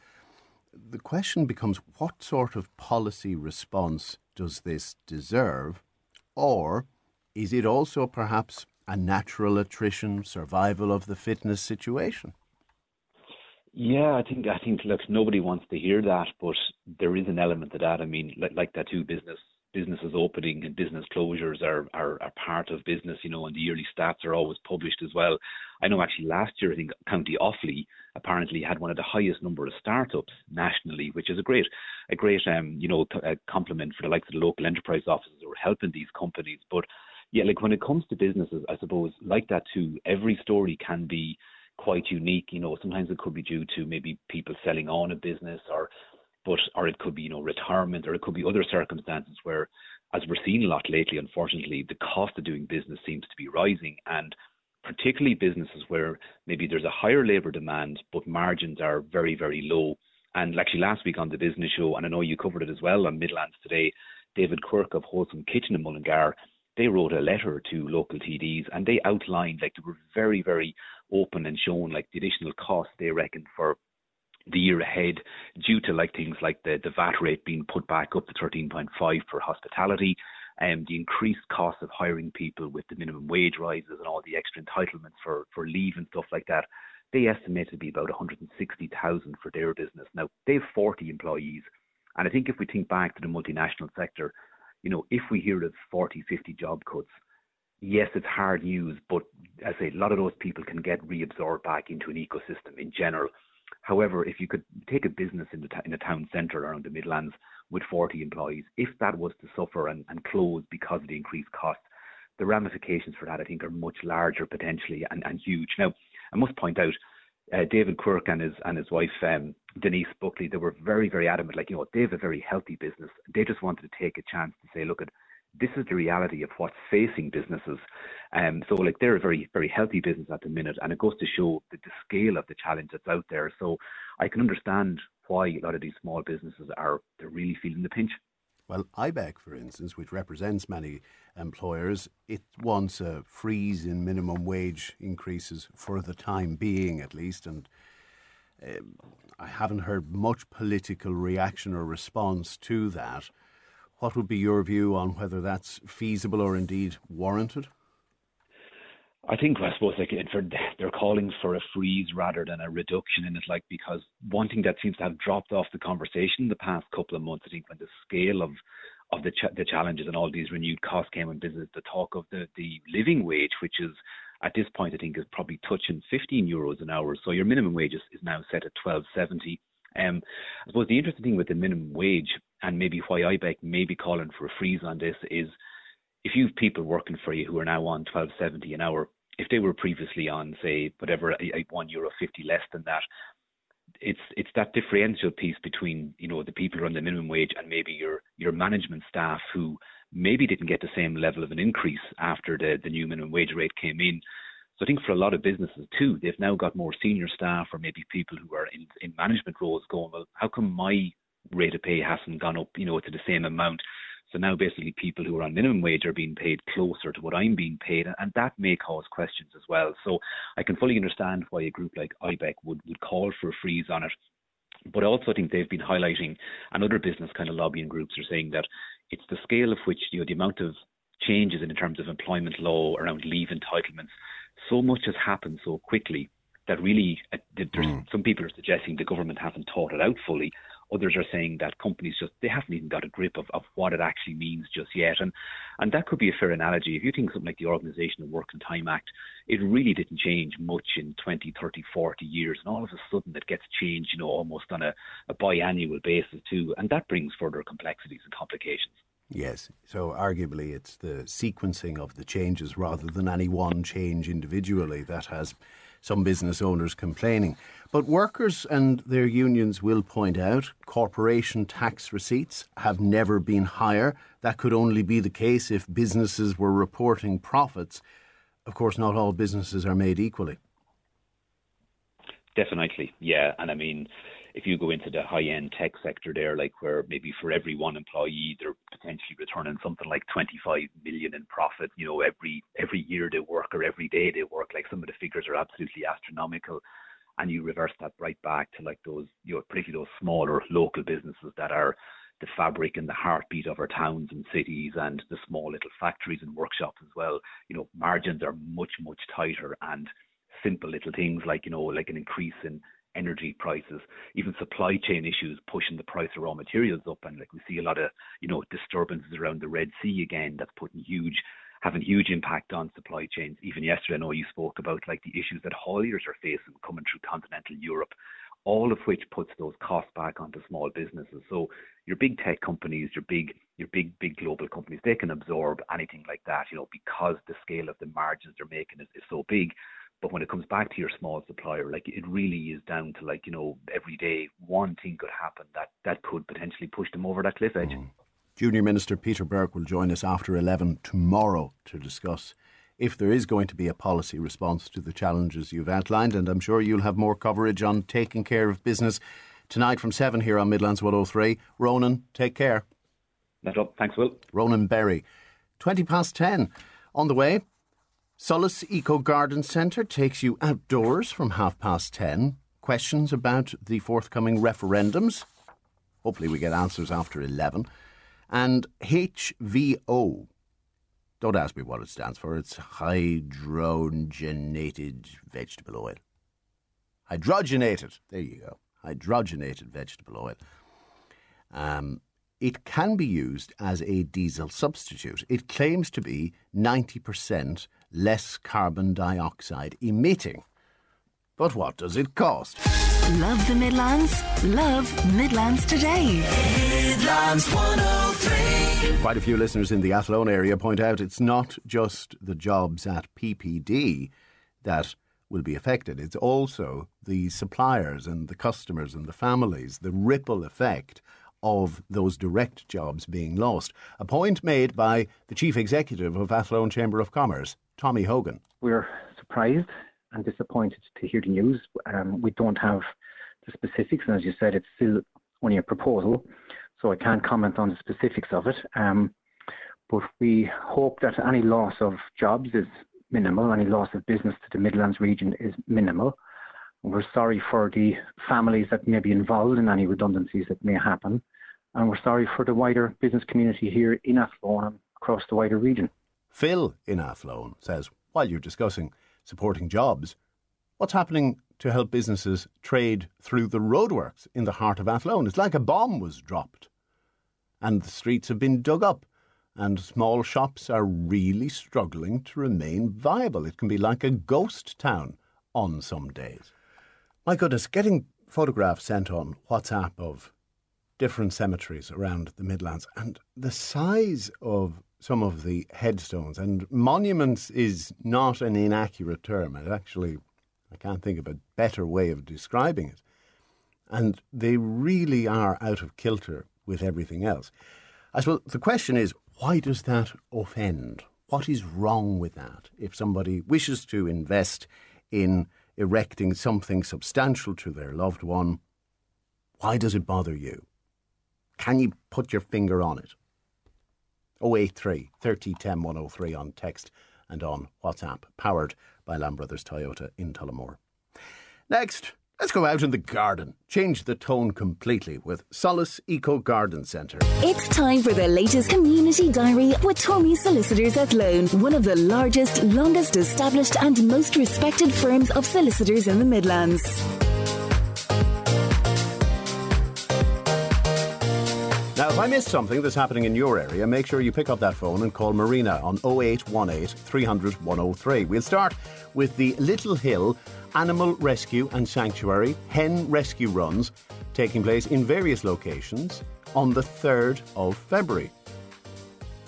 The question becomes what sort of policy response does this deserve? Or is it also perhaps a natural attrition, survival of the fitness situation? Yeah, I think I think look, nobody wants to hear that, but there is an element to that. I mean, like, like that too, business businesses opening and business closures are, are are part of business, you know, and the yearly stats are always published as well. I know actually last year I think County Offaly apparently had one of the highest number of startups nationally, which is a great a great um you know compliment for the likes of the local enterprise offices who are helping these companies. But yeah, like when it comes to businesses, I suppose like that too, every story can be quite unique. You know, sometimes it could be due to maybe people selling on a business or but or it could be, you know, retirement or it could be other circumstances where as we're seeing a lot lately, unfortunately, the cost of doing business seems to be rising and particularly businesses where maybe there's a higher labour demand but margins are very, very low. And actually last week on the business show, and I know you covered it as well on Midlands today, David Quirk of Wholesome Kitchen in Mullingar they wrote a letter to local TDs and they outlined like they were very, very open and shown like the additional costs they reckon for the year ahead due to like things like the, the VAT rate being put back up to 13.5 for hospitality and the increased cost of hiring people with the minimum wage rises and all the extra entitlements for, for leave and stuff like that. They estimate to be about 160,000 for their business. Now, they have 40 employees. And I think if we think back to the multinational sector, you know, if we hear of 40, 50 job cuts, yes, it's hard news, but as I say, a lot of those people can get reabsorbed back into an ecosystem in general. However, if you could take a business in, the t- in a town centre around the Midlands with 40 employees, if that was to suffer and, and close because of the increased cost, the ramifications for that, I think, are much larger potentially and, and huge. Now, I must point out, uh, David Quirk and his and his wife um, Denise Buckley, they were very very adamant. Like you know, they have a very healthy business. They just wanted to take a chance to say, look at this is the reality of what's facing businesses. Um, so like they're a very very healthy business at the minute, and it goes to show the, the scale of the challenge that's out there. So I can understand why a lot of these small businesses are they're really feeling the pinch. Well, IBEC, for instance, which represents many employers, it wants a freeze in minimum wage increases for the time being, at least. And uh, I haven't heard much political reaction or response to that. What would be your view on whether that's feasible or indeed warranted? I think I suppose like for, they're calling for a freeze rather than a reduction in it, like because one thing that seems to have dropped off the conversation the past couple of months, I think, when the scale of of the ch- the challenges and all these renewed costs came in business, the talk of the the living wage, which is at this point I think is probably touching 15 euros an hour. So your minimum wage is, is now set at 12.70. Um, I suppose the interesting thing with the minimum wage and maybe why IBEC may be calling for a freeze on this is if you have people working for you who are now on 12.70 an hour, if they were previously on say whatever one euro fifty less than that, it's it's that differential piece between you know the people who are on the minimum wage and maybe your your management staff who maybe didn't get the same level of an increase after the, the new minimum wage rate came in. So I think for a lot of businesses too, they've now got more senior staff or maybe people who are in, in management roles going, well, how come my rate of pay hasn't gone up, you know, to the same amount? So now basically people who are on minimum wage are being paid closer to what I'm being paid, and that may cause questions as well. So I can fully understand why a group like IBEC would, would call for a freeze on it. But also, I also think they've been highlighting, and other business kind of lobbying groups are saying that it's the scale of which you know the amount of changes in terms of employment law around leave entitlements. So much has happened so quickly that really uh, there's mm. some people are suggesting the government haven't thought it out fully. Others are saying that companies just they haven't even got a grip of, of what it actually means just yet. And and that could be a fair analogy. If you think something like the Organisation of Working Time Act, it really didn't change much in 20, 30, 40 years. And all of a sudden it gets changed, you know, almost on a, a biannual basis too. And that brings further complexities and complications. Yes, so arguably it's the sequencing of the changes rather than any one change individually that has some business owners complaining. But workers and their unions will point out corporation tax receipts have never been higher. That could only be the case if businesses were reporting profits. Of course, not all businesses are made equally. Definitely, yeah. And I mean, if you go into the high end tech sector there, like where maybe for every one employee they're potentially returning something like 25 million in profit, you know, every every year they work or every day they work, like some of the figures are absolutely astronomical. And you reverse that right back to like those, you know, particularly those smaller local businesses that are the fabric and the heartbeat of our towns and cities and the small little factories and workshops as well. You know, margins are much, much tighter and simple little things like, you know, like an increase in energy prices, even supply chain issues pushing the price of raw materials up. And like we see a lot of, you know, disturbances around the Red Sea again, that's putting huge, having huge impact on supply chains. Even yesterday, I know you spoke about like the issues that hauliers are facing coming through continental Europe, all of which puts those costs back onto small businesses. So your big tech companies, your big, your big, big global companies, they can absorb anything like that, you know, because the scale of the margins they're making is, is so big. But when it comes back to your small supplier, like it really is down to like, you know, every day one thing could happen that, that could potentially push them over that cliff edge. Mm. Junior Minister Peter Burke will join us after 11 tomorrow to discuss if there is going to be a policy response to the challenges you've outlined. And I'm sure you'll have more coverage on taking care of business tonight from 7 here on Midlands 103. Ronan, take care. That's up. Thanks, Will. Ronan Berry. 20 past 10. On the way, Solas Eco Garden Centre takes you outdoors from half past ten. Questions about the forthcoming referendums. Hopefully, we get answers after 11. And HVO. Don't ask me what it stands for. It's hydrogenated vegetable oil. Hydrogenated. There you go. Hydrogenated vegetable oil. Um, it can be used as a diesel substitute. It claims to be 90% less carbon dioxide emitting. But what does it cost? Love the Midlands? Love Midlands today. Midlands 103. Quite a few listeners in the Athlone area point out it's not just the jobs at PPD that will be affected. It's also the suppliers and the customers and the families, the ripple effect of those direct jobs being lost. A point made by the chief executive of Athlone Chamber of Commerce, Tommy Hogan. We're surprised and disappointed to hear the news. Um, we don't have the specifics, and as you said, it's still only a proposal, so I can't comment on the specifics of it. Um, but we hope that any loss of jobs is minimal, any loss of business to the Midlands region is minimal. We're sorry for the families that may be involved in any redundancies that may happen and we're sorry for the wider business community here in Athlone and across the wider region. Phil in Athlone says, while you're discussing supporting jobs, what's happening to help businesses trade through the roadworks in the heart of Athlone? It's like a bomb was dropped and the streets have been dug up and small shops are really struggling to remain viable. It can be like a ghost town on some days. My goodness, getting photographs sent on WhatsApp of different cemeteries around the Midlands, and the size of some of the headstones and monuments is not an inaccurate term. It actually, I can't think of a better way of describing it. And they really are out of kilter with everything else. I suppose the question is Why does that offend? What is wrong with that? If somebody wishes to invest in erecting something substantial to their loved one, why does it bother you? Can you put your finger on it? 083 30 10 103 on text and on WhatsApp, powered by Lamb Brothers Toyota in Tullamore. Next, let's go out in the garden. Change the tone completely with Solas Eco Garden Centre. It's time for the latest community diary with Tormy Solicitors Athlone, one of the largest, longest established, and most respected firms of solicitors in the Midlands. If I missed something that's happening in your area, make sure you pick up that phone and call Marina on 0818 300 103. We'll start with the Little Hill Animal Rescue and Sanctuary hen rescue runs taking place in various locations on the 3rd of February.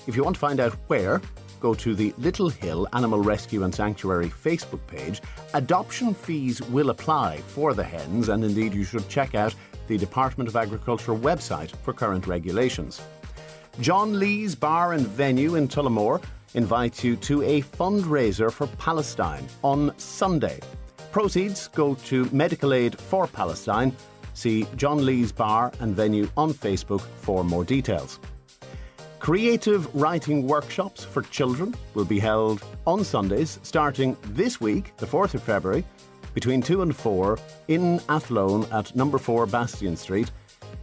If you want to find out where, go to the Little Hill Animal Rescue and Sanctuary Facebook page. Adoption fees will apply for the hens, and indeed, you should check out the Department of Agriculture website for current regulations. John Lee's Bar and Venue in Tullamore invites you to a fundraiser for Palestine on Sunday. Proceeds go to Medical Aid for Palestine. See John Lee's Bar and Venue on Facebook for more details. Creative writing workshops for children will be held on Sundays starting this week, the 4th of February, between 2 and 4 in Athlone at number 4 Bastion Street.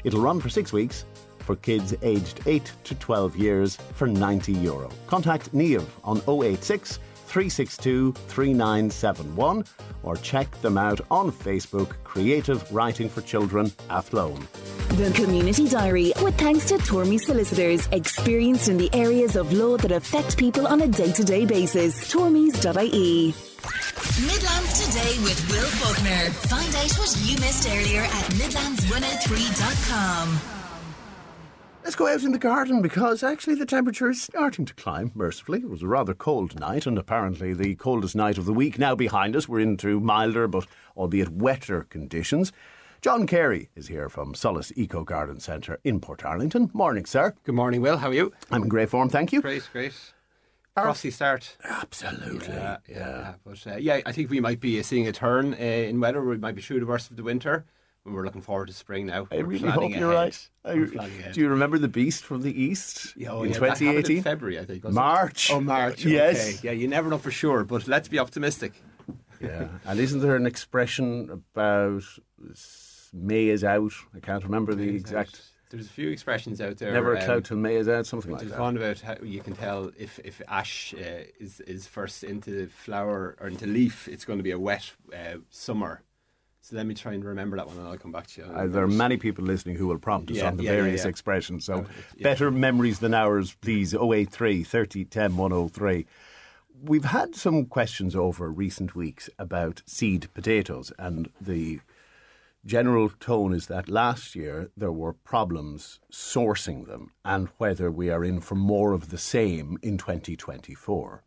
It'll run for six weeks for kids aged 8 to 12 years for 90 euro. Contact Neve on 086 362 3971 or check them out on Facebook Creative Writing for Children Athlone. The Community Diary, with thanks to Tormy Solicitors, experienced in the areas of law that affect people on a day to day basis. Tormys.ie. Midlands Today with Will Faulkner. Find out what you missed earlier at Midlands103.com. Let's go out in the garden because actually the temperature is starting to climb, mercifully. It was a rather cold night, and apparently the coldest night of the week now behind us. We're into milder but albeit wetter conditions. John Carey is here from Solas Eco Garden Centre in Portarlington. Morning, sir. Good morning, Will. How are you? I'm in great form, thank you. Great, great. Frosty start. Absolutely. Yeah, yeah. yeah. But uh, yeah, I think we might be seeing a turn uh, in weather. We might be through the worst of the winter. We're looking forward to spring now. I We're really planning hope you're right. I- do you remember the beast from the east Yeah, oh, in yeah, 2018? in February, I think. wasn't it? March. Oh, March. Yes. Okay. Yeah, you never know for sure, but let's be optimistic. Yeah. And isn't there an expression about May is out? I can't remember the exact. There's a few expressions out there. Never a um, cloud till May is out, something like that. There's one about how you can tell if if ash uh, is is first into flower or into leaf, it's going to be a wet uh, summer. So let me try and remember that one, and I'll come back to you. Uh, there are many people listening who will prompt us Yeah, on the yeah, various yeah. expressions. So, yeah. better memories than ours, please. 083 30 10 103. We've had some questions over recent weeks about seed potatoes, and the general tone is that last year there were problems sourcing them, and whether we are in for more of the same in 2024.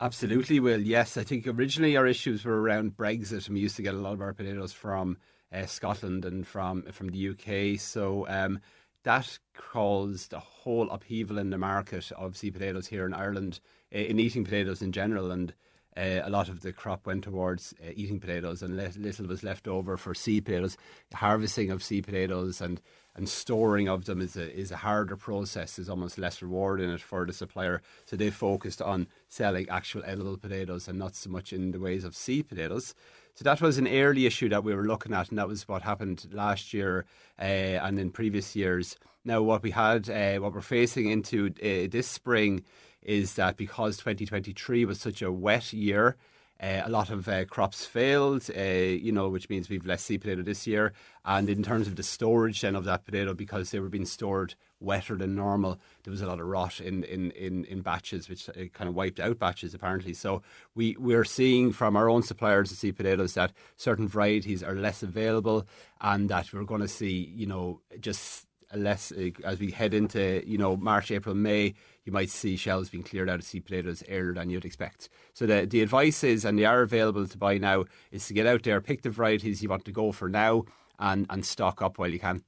Absolutely, Will. Yes, I think originally our issues were around Brexit, and we used to get a lot of our potatoes from uh, Scotland and from from the UK. So um, that caused a whole upheaval in the market of sea potatoes here in Ireland, in eating potatoes in general, and uh, a lot of the crop went towards uh, eating potatoes, and le- little was left over for sea potatoes. Harvesting of sea potatoes and and storing of them is a is a harder process. There's almost less reward in it for the supplier. So they focused on selling actual edible potatoes and not so much in the ways of sea potatoes. So that was an early issue that we were looking at, and that was what happened last year uh, and in previous years. Now, what we had, uh, what we're facing into uh, this spring, is that because 2023 was such a wet year, uh, a lot of uh, crops failed, uh, you know, which means we've less seed potato this year. And in terms of the storage then of that potato, because they were being stored wetter than normal, there was a lot of rot in in, in, in batches, which uh, kind of wiped out batches apparently. So we we're seeing from our own suppliers of seed potatoes that certain varieties are less available, and that we're going to see, you know, just less uh, as we head into you know March, April, May, you might see shelves being cleared out of seed potatoes earlier than you'd expect. So the the advice is, and they are available to buy now, is to get out there, pick the varieties you want to go for now, and and stock up while you can.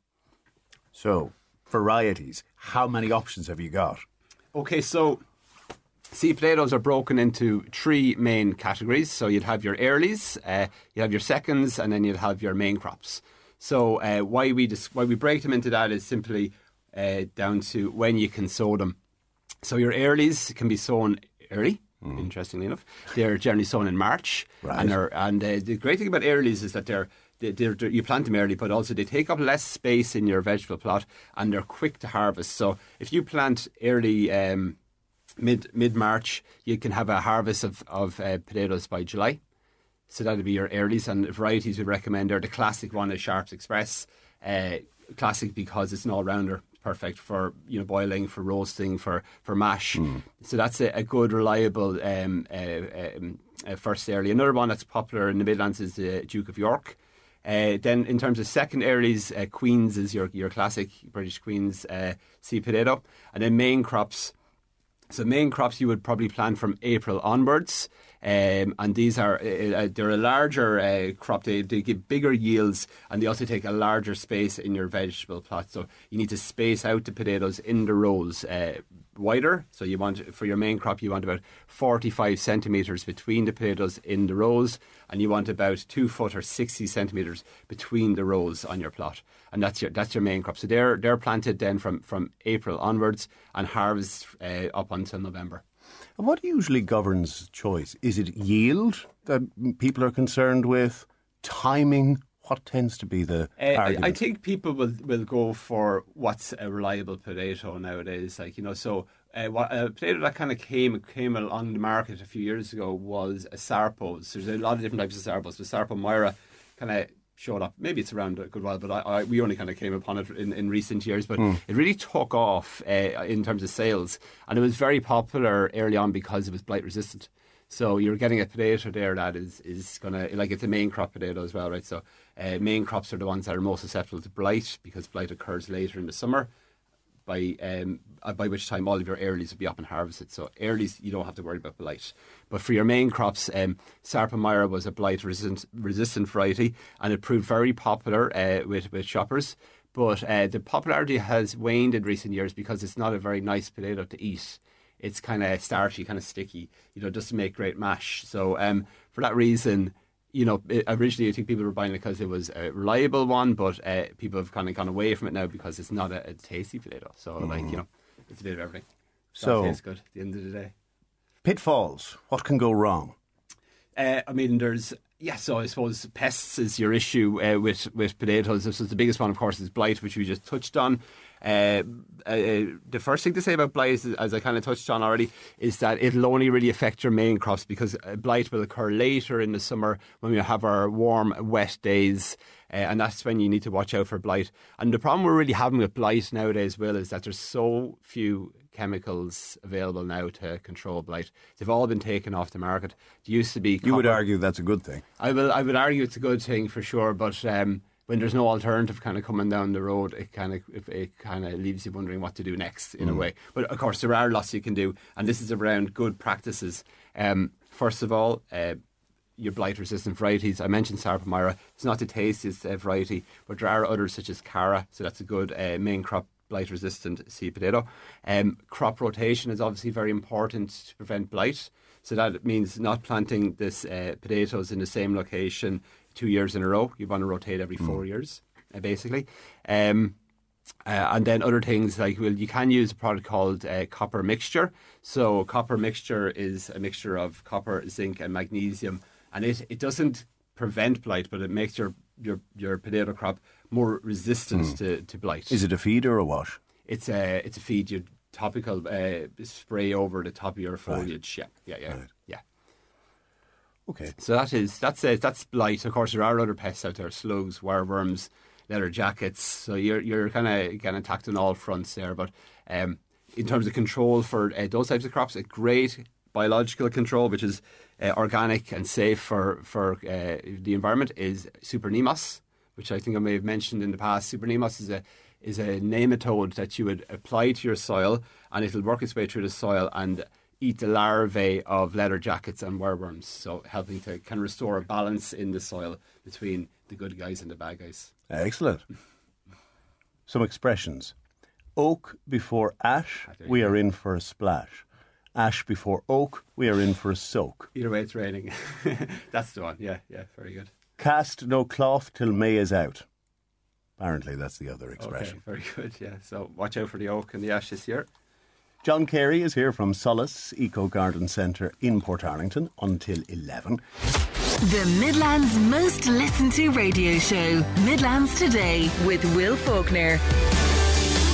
So, varieties, how many options have you got? Okay, so seed potatoes are broken into three main categories. So you'd have your earlies, uh, you'd have your seconds, and then you'd have your main crops. So uh, why we dis- why we break them into that is simply uh, down to when you can sow them. So your earlies can be sown early. Interestingly enough, they're generally sown in March, Right. and and uh, the great thing about earlies is that they're, they- they're, they're you plant them early, but also they take up less space in your vegetable plot, and they're quick to harvest. So if you plant early, um, mid mid March, you can have a harvest of of uh, potatoes by July. So that'd be your earlies and varieties we recommend are the classic one is Sharpe's Express. Uh, classic because it's an all rounder, perfect for you know boiling, for roasting, for for mash. So that's a, a good, reliable um, uh, um, uh, first early. Another one that's popular in the Midlands is the Duke of York. Uh, then, in terms of second earlies, uh, Queens is your your classic British Queens uh, seed potato, and then main crops. So main crops you would probably plant from April onwards, um, and these are uh, uh, they're a larger uh, crop. They, they give bigger yields, and they also take a larger space in your vegetable plot. So you need to space out the potatoes in the rows uh, wider. So you want for your main crop you want about forty five centimeters between the potatoes in the rows, and you want about two foot or sixty centimeters between the rows on your plot, and that's your that's your main crop. So they're they're planted then from from April onwards and harvest uh, up until November. And what usually governs choice? Is it yield that people are concerned with? Timing? What tends to be the Uh, I, argument? I think people will will go for what's a reliable potato nowadays. Like you know, so uh, what, a potato that kind of came came on the market a few years ago was a Sarpos. There's a lot of different types of Sarpos. but Sarpo Mira kind of showed up. Maybe it's around a good while, but I, I, we only kind of came upon it in, in recent years. But it really took off uh, in terms of sales, and it was very popular early on because it was blight resistant. So you're getting a potato there that is is gonna like it's a main crop potato as well, right? So uh, main crops are the ones that are most susceptible to blight because blight occurs later in the summer. By um, uh, by which time all of your earlies will be up and harvested. So earlies you don't have to worry about blight. But for your main crops, um, Sarpo Mira was a blight resistant resistant variety, and it proved very popular uh, with with shoppers. But uh, the popularity has waned in recent years because it's not a very nice potato to eat it's kind of starchy, kind of sticky. You know, doesn't make great mash. So um, for that reason, you know, it, originally I think people were buying it because it was a reliable one, but uh, people have kind of gone away from it now because it's not a, a tasty potato. So like you know, it's a bit of everything. So- So tastes good at the end of the day. Pitfalls. What can go wrong? Uh, I mean, there's yeah. So I suppose pests is your issue uh, with with potatoes. This is the biggest one, of course, is blight, which we just touched on. Uh, uh, the first thing to say about blight, is, as I kind of touched on already, is that it'll only really affect your main crops because uh, blight will occur later in the summer when we have our warm, wet days. Uh, and that's when you need to watch out for blight. And the problem we're really having with blight nowadays, Will, is that there's so few chemicals available now to control blight. They've all been taken off the market. There used to be. You would argue that's a good thing. I will. I would argue it's a good thing for sure, but um, when there's no alternative kind of coming down the road, it kind of it, kind of leaves you wondering what to do next in a way. But of course, there are lots you can do, and this is around good practices. Um, first of all. Uh, your blight resistant varieties. I mentioned Sarpo Mira. It's not the tastiest uh, variety, but there are others such as Cara, so that's a good uh, main crop blight resistant seed potato. Um, crop rotation is obviously very important to prevent blight. So that means not planting this uh, potatoes in the same location two years in a row. You want to rotate every four years, uh, basically. Um, uh, and then other things like well, you can use a product called uh, copper mixture. So copper mixture is a mixture of copper, zinc, and magnesium, and it, it doesn't prevent blight, but it makes your your, your potato crop more resistant to, to blight. Is it a feed or a wash? It's a it's a feed you topical uh, spray over the top of your foliage. Yeah, yeah, yeah, Right. yeah. Okay. So that is that's uh, that's blight. Of course, there are other pests out there: slugs, wireworms, leather jackets. So you're you're kind of getting attacked on all fronts there. But um, in terms of control for uh, those types of crops, a great biological control, which is uh, organic and safe for for uh, the environment, is Super Nemos, which I think I may have mentioned in the past. Super Nemos is a is a nematode that you would apply to your soil, and it'll work its way through the soil and eat the larvae of leather jackets and wireworms, so helping to kind of restore a balance in the soil between the good guys and the bad guys. Excellent. Some expressions. Oak before ash, ah, we are in for a splash. Ash before oak, we are in for a soak. Either way, it's raining. that's the one. Yeah, yeah, very good. Cast no cloth till May is out. Apparently, that's the other expression. Okay, very good. Yeah, so watch out for the oak and the ash this year. John Carey is here from Solas Eco Garden Centre in Portarlington until 11. The Midlands most listened to radio show, Midlands Today with Will Faulkner.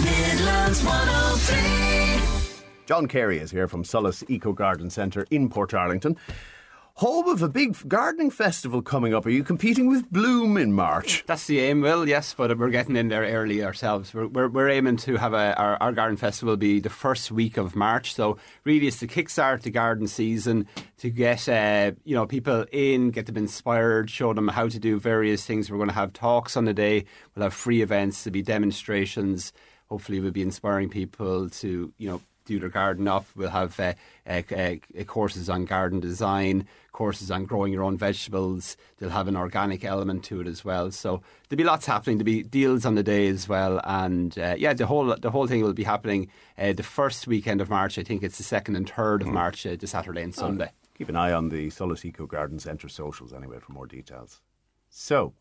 Midlands 103. John Carey is here from Solas Eco Garden Centre in Portarlington. Home of a big gardening festival coming up. Are you competing with Bloom in March? That's the aim, Will, yes, but we're getting in there early ourselves. We're, we're, we're aiming to have a, our, our garden festival be the first week of March. So, really, it's to kickstart the garden season, to get uh, you know people in, get them inspired, show them how to do various things. We're going to have talks on the day, we'll have free events, there'll be demonstrations. Hopefully, we'll be inspiring people to, you know, do their garden up. We'll have uh, uh, uh, courses on garden design, courses on growing your own vegetables. They'll have an organic element to it as well. So there'll be lots happening. There'll be deals on the day as well, and uh, yeah, the whole the whole thing will be happening uh, the first weekend of March. I think it's the second and third of March, uh, the Saturday and Sunday. Keep an eye on the Solas Eco Garden Centre socials anyway for more details. So,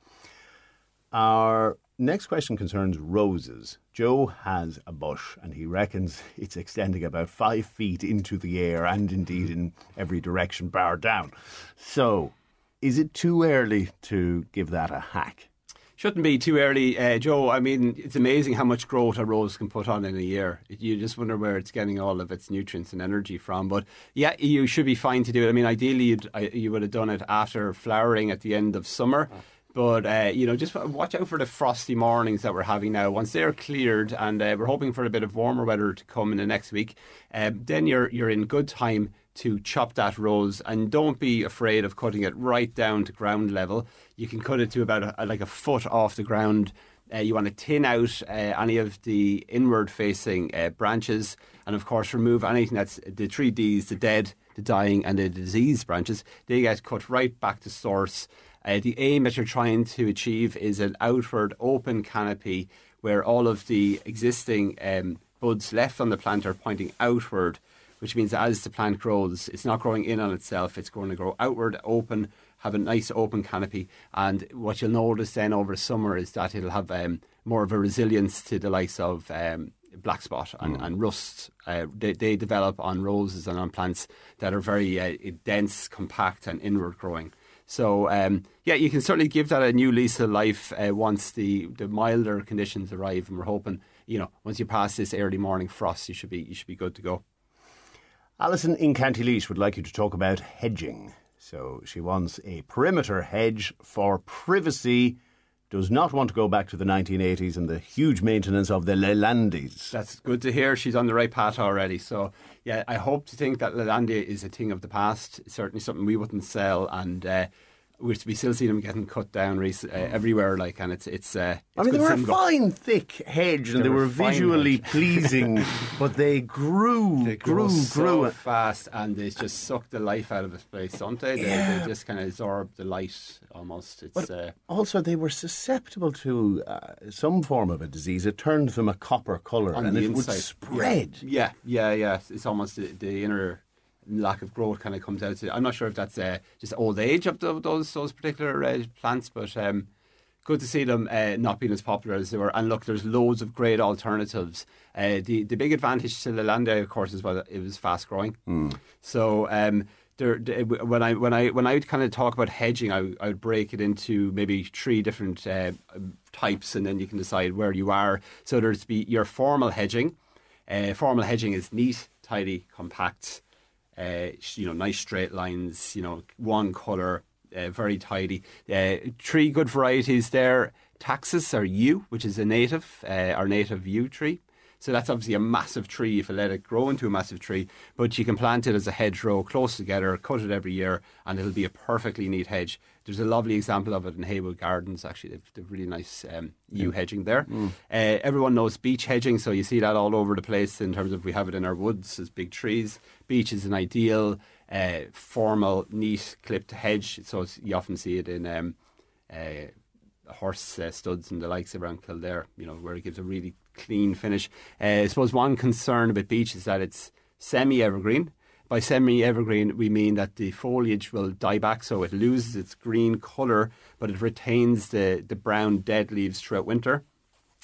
our next question concerns roses. Joe has a bush and he reckons it's extending about five feet into the air and indeed in every direction, bar down. So, is it too early to give that a hack? Shouldn't be too early, uh, Joe. I mean, it's amazing how much growth a rose can put on in a year. You just wonder where it's getting all of its nutrients and energy from. But yeah, you should be fine to do it. I mean, ideally, you'd, you would have done it after flowering at the end of summer. But uh, you know, just watch out for the frosty mornings that we're having now. Once they're cleared, and uh, we're hoping for a bit of warmer weather to come in the next week, um, then you're you're in good time to chop that rose, and don't be afraid of cutting it right down to ground level. You can cut it to about a, like a foot off the ground. Uh, you want to tin out uh, any of the inward facing uh, branches, and of course, remove anything that's the three Ds the dead, the dying, and the diseased branches. They get cut right back to source. Uh, the aim that you're trying to achieve is an outward open canopy where all of the existing um, buds left on the plant are pointing outward, which means as the plant grows, it's not growing in on itself, it's going to grow outward, open, have a nice open canopy. And what you'll notice then over summer is that it'll have um, more of a resilience to the likes of um, black spot and, and rust. Uh, they, they develop on roses and on plants that are very uh, dense, compact, and inward growing. So um, yeah, you can certainly give that a new lease of life uh, once the, the milder conditions arrive, and we're hoping you know once you pass this early morning frost, you should be you should be good to go. Alison in County Laois would like you to talk about hedging. So she wants a perimeter hedge for privacy. Does not want to go back to the 1980s and the huge maintenance of the Leylandii. That's good to hear. She's on the right path already. So, yeah, I hope to think that Leylandii is a thing of the past. It's certainly something we wouldn't sell, and uh, we we still see them getting cut down rec- uh, everywhere. Like, and it's it's. Uh, I mean, they were a fine, thick hedge, and They they, were were visually pleasing, but they grew, They grew, grew. so fast, and they just suck the life out of this place, don't they? They, they just kind of absorb the light almost. It's But uh, also, they were susceptible to uh, some form of a disease. It turned them a copper colour, and the it would inside. spread. Yeah, yeah, yeah. It's almost the, the inner lack of growth kind of comes out. To I'm not sure if that's uh, just old age of the, those those particular uh, plants, but um, good to see them uh, not being as popular as they were. And look, there's loads of great alternatives. Uh, the the big advantage to Leylandii, of course, is well, it was fast growing. So. Um, there, there- when I when I when I would kind of talk about hedging, I, I would break it into maybe three different uh, types, and then you can decide where you are. So there's be your formal hedging. Uh, formal hedging is neat, tidy, compact. Uh, you know, nice straight lines. You know, one color, uh, very tidy. Uh, three good varieties there. Taxus or yew, which is a native, uh, our native yew tree. So that's obviously a massive tree if you let it grow into a massive tree. But you can plant it as a hedgerow close together, cut it every year, and it'll be a perfectly neat hedge. There's a lovely example of it in Heywood Gardens. Actually, they've, they've really nice um, yew hedging there. Uh, everyone knows beech hedging, so you see that all over the place in terms of we have it in our woods as big trees. Beech is an ideal, uh, formal, neat, clipped hedge. So you often see it in. Um, uh, horse uh, studs and the likes around Kildare, you know, where it gives a really clean finish. Uh, I suppose one concern about beech is that it's semi-evergreen. By semi-evergreen, we mean that the foliage will die back, so it loses its green colour, but it retains the, the brown dead leaves throughout winter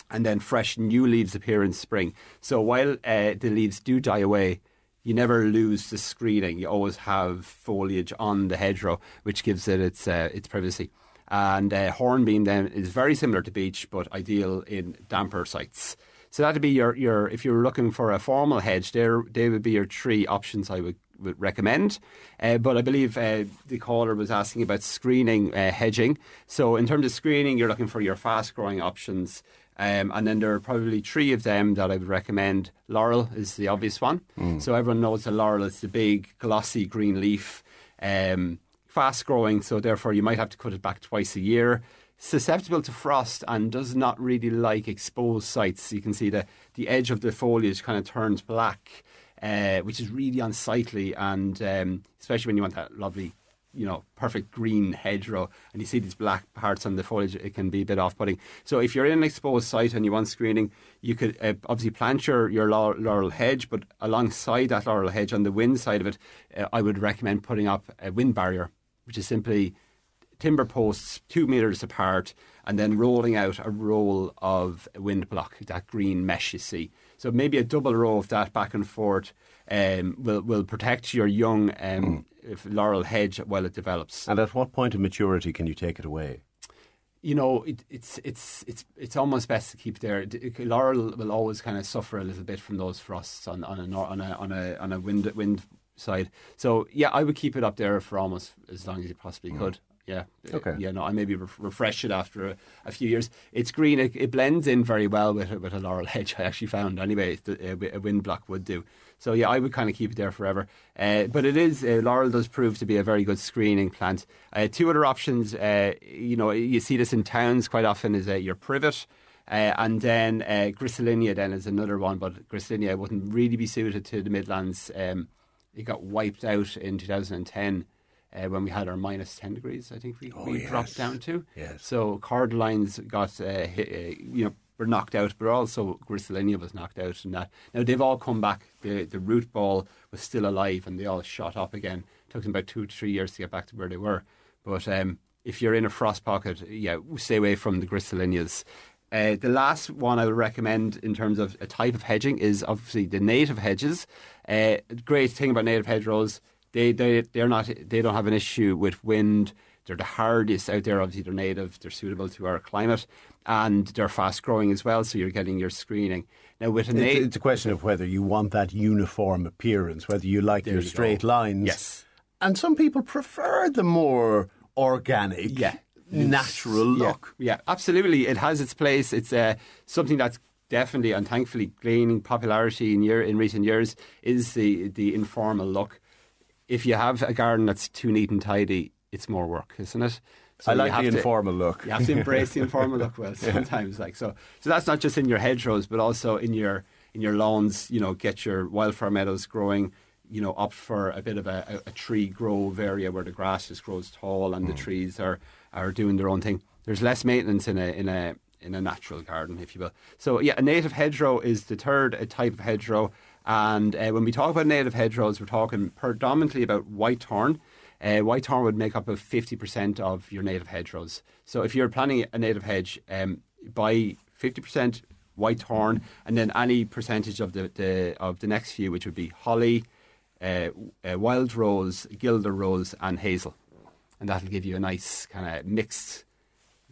and then fresh new leaves appear in spring. So while uh, the leaves do die away, you never lose the screening. You always have foliage on the hedgerow, which gives it its uh, its privacy. And uh, hornbeam then is very similar to beech, but ideal in damper sites. So that'd be your, your if you're looking for a formal hedge, there they would be your three options I would, would recommend. Uh, but I believe uh, the caller was asking about screening uh, hedging. So in terms of screening, you're looking for your fast growing options. Um, and then there are probably three of them that I would recommend. Laurel is the obvious one. Mm. So everyone knows that laurel is the big, glossy green leaf, um, fast growing. So therefore, you might have to cut it back twice a year. Susceptible to frost and does not really like exposed sites. You can see the the edge of the foliage kind of turns black, uh, which is really unsightly, and um, especially when you want that lovely you know, perfect green hedgerow, and you see these black parts on the foliage, it can be a bit off-putting. So if you're in an exposed site and you want screening, you could uh, obviously plant your, your laurel hedge, but alongside that laurel hedge, on the wind side of it, uh, I would recommend putting up a wind barrier, which is simply timber posts two metres apart and then rolling out a roll of wind block, that green mesh you see. So maybe a double row of that back and forth um, will will protect your young um, mm. laurel hedge while it develops. And at what point of maturity can you take it away? You know, it, it's it's it's it's almost best to keep there. Laurel will always kind of suffer a little bit from those frosts on on a on a on a on a wind wind side. So yeah, I would keep it up there for almost as long as you possibly mm. could. Yeah. Okay. Yeah. No, I maybe re- refresh it after a, a, few years. It's green. It, it, blends in very well with with a laurel hedge. I actually found anyway. The, a wind block would do. So yeah, I would kind of keep it there forever. Uh, but it is uh, laurel does prove to be a very good screening plant. Uh, two other options. Uh, you know, you see this in towns quite often. Is uh, your privet. Uh, and then uh, then is another one, but Griselinia wouldn't really be suited to the Midlands. Um, it got wiped out in 2010 uh, when we had our minus 10 degrees, I think we, oh, we yes. dropped down to. Yes. So cordylines got, uh, hit, uh, you know, were knocked out, but also Griselinia was knocked out and that. Now they've all come back. The, the root ball was still alive and they all shot up again. It took them about two to three years to get back to where they were. But um, if you're in a frost pocket, yeah, stay away from the Griselinias. Uh, the last one I would recommend in terms of a type of hedging is obviously the native hedges. Uh, great thing about native hedgerows they they they're not they don't have an issue with wind. They're the hardest out there. Obviously, they're native. They're suitable to our climate, and they're fast growing as well. So you're getting your screening now with a. It's, it's a question of whether you want that uniform appearance, whether you like your you straight go. lines. Yes, and some people prefer the more organic. Yeah natural look. Yeah, yeah, absolutely. It has its place. It's uh, something that's definitely and thankfully gaining popularity in year in recent years. Is the the informal look if you have a garden that's too neat and tidy, it's more work, isn't it? So I like the to, informal look. You have to embrace the informal look. Well, sometimes yeah. like so. So that's not just in your hedgerows, but also in your in your lawns. You know, get your wildflower meadows growing. You know, opt for a bit of a, a, a tree grove area where the grass just grows tall and mm. the trees are are doing their own thing. There's less maintenance in a in a in a natural garden, if you will. So yeah, a native hedgerow is the third type of hedgerow. And uh, when we talk about native hedgerows, we're talking predominantly about white thorn. Uh, white thorn would make up about 50% of your native hedgerows. So if you're planting a native hedge, um, buy 50% white thorn and then any percentage of the, the of the next few, which would be holly, uh, uh, wild rose, guelder rose, and hazel. And that'll give you a nice kind of mixed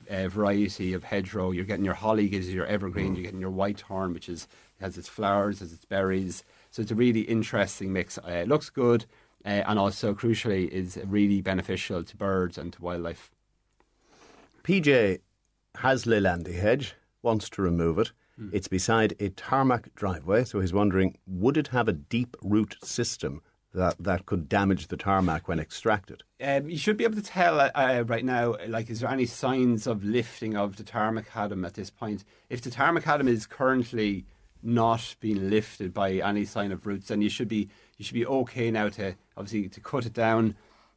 uh, variety of hedgerow. You're getting your holly, gives you your evergreen. Mm. You're getting your white thorn, which is has its flowers, has its berries. So it's a really interesting mix. Uh, it looks good, uh, and also crucially is really beneficial to birds and to wildlife. PJ has Leylandii hedge, wants to remove it. Mm. It's beside a tarmac driveway, so he's wondering would it have a deep root system that that could damage the tarmac when extracted? Um, you should be able to tell uh, uh, right now. Like, is there any signs of lifting of the tarmac at this point? If the tarmac is currently not being lifted by any sign of roots, then you should be you should be okay now to obviously to cut it down.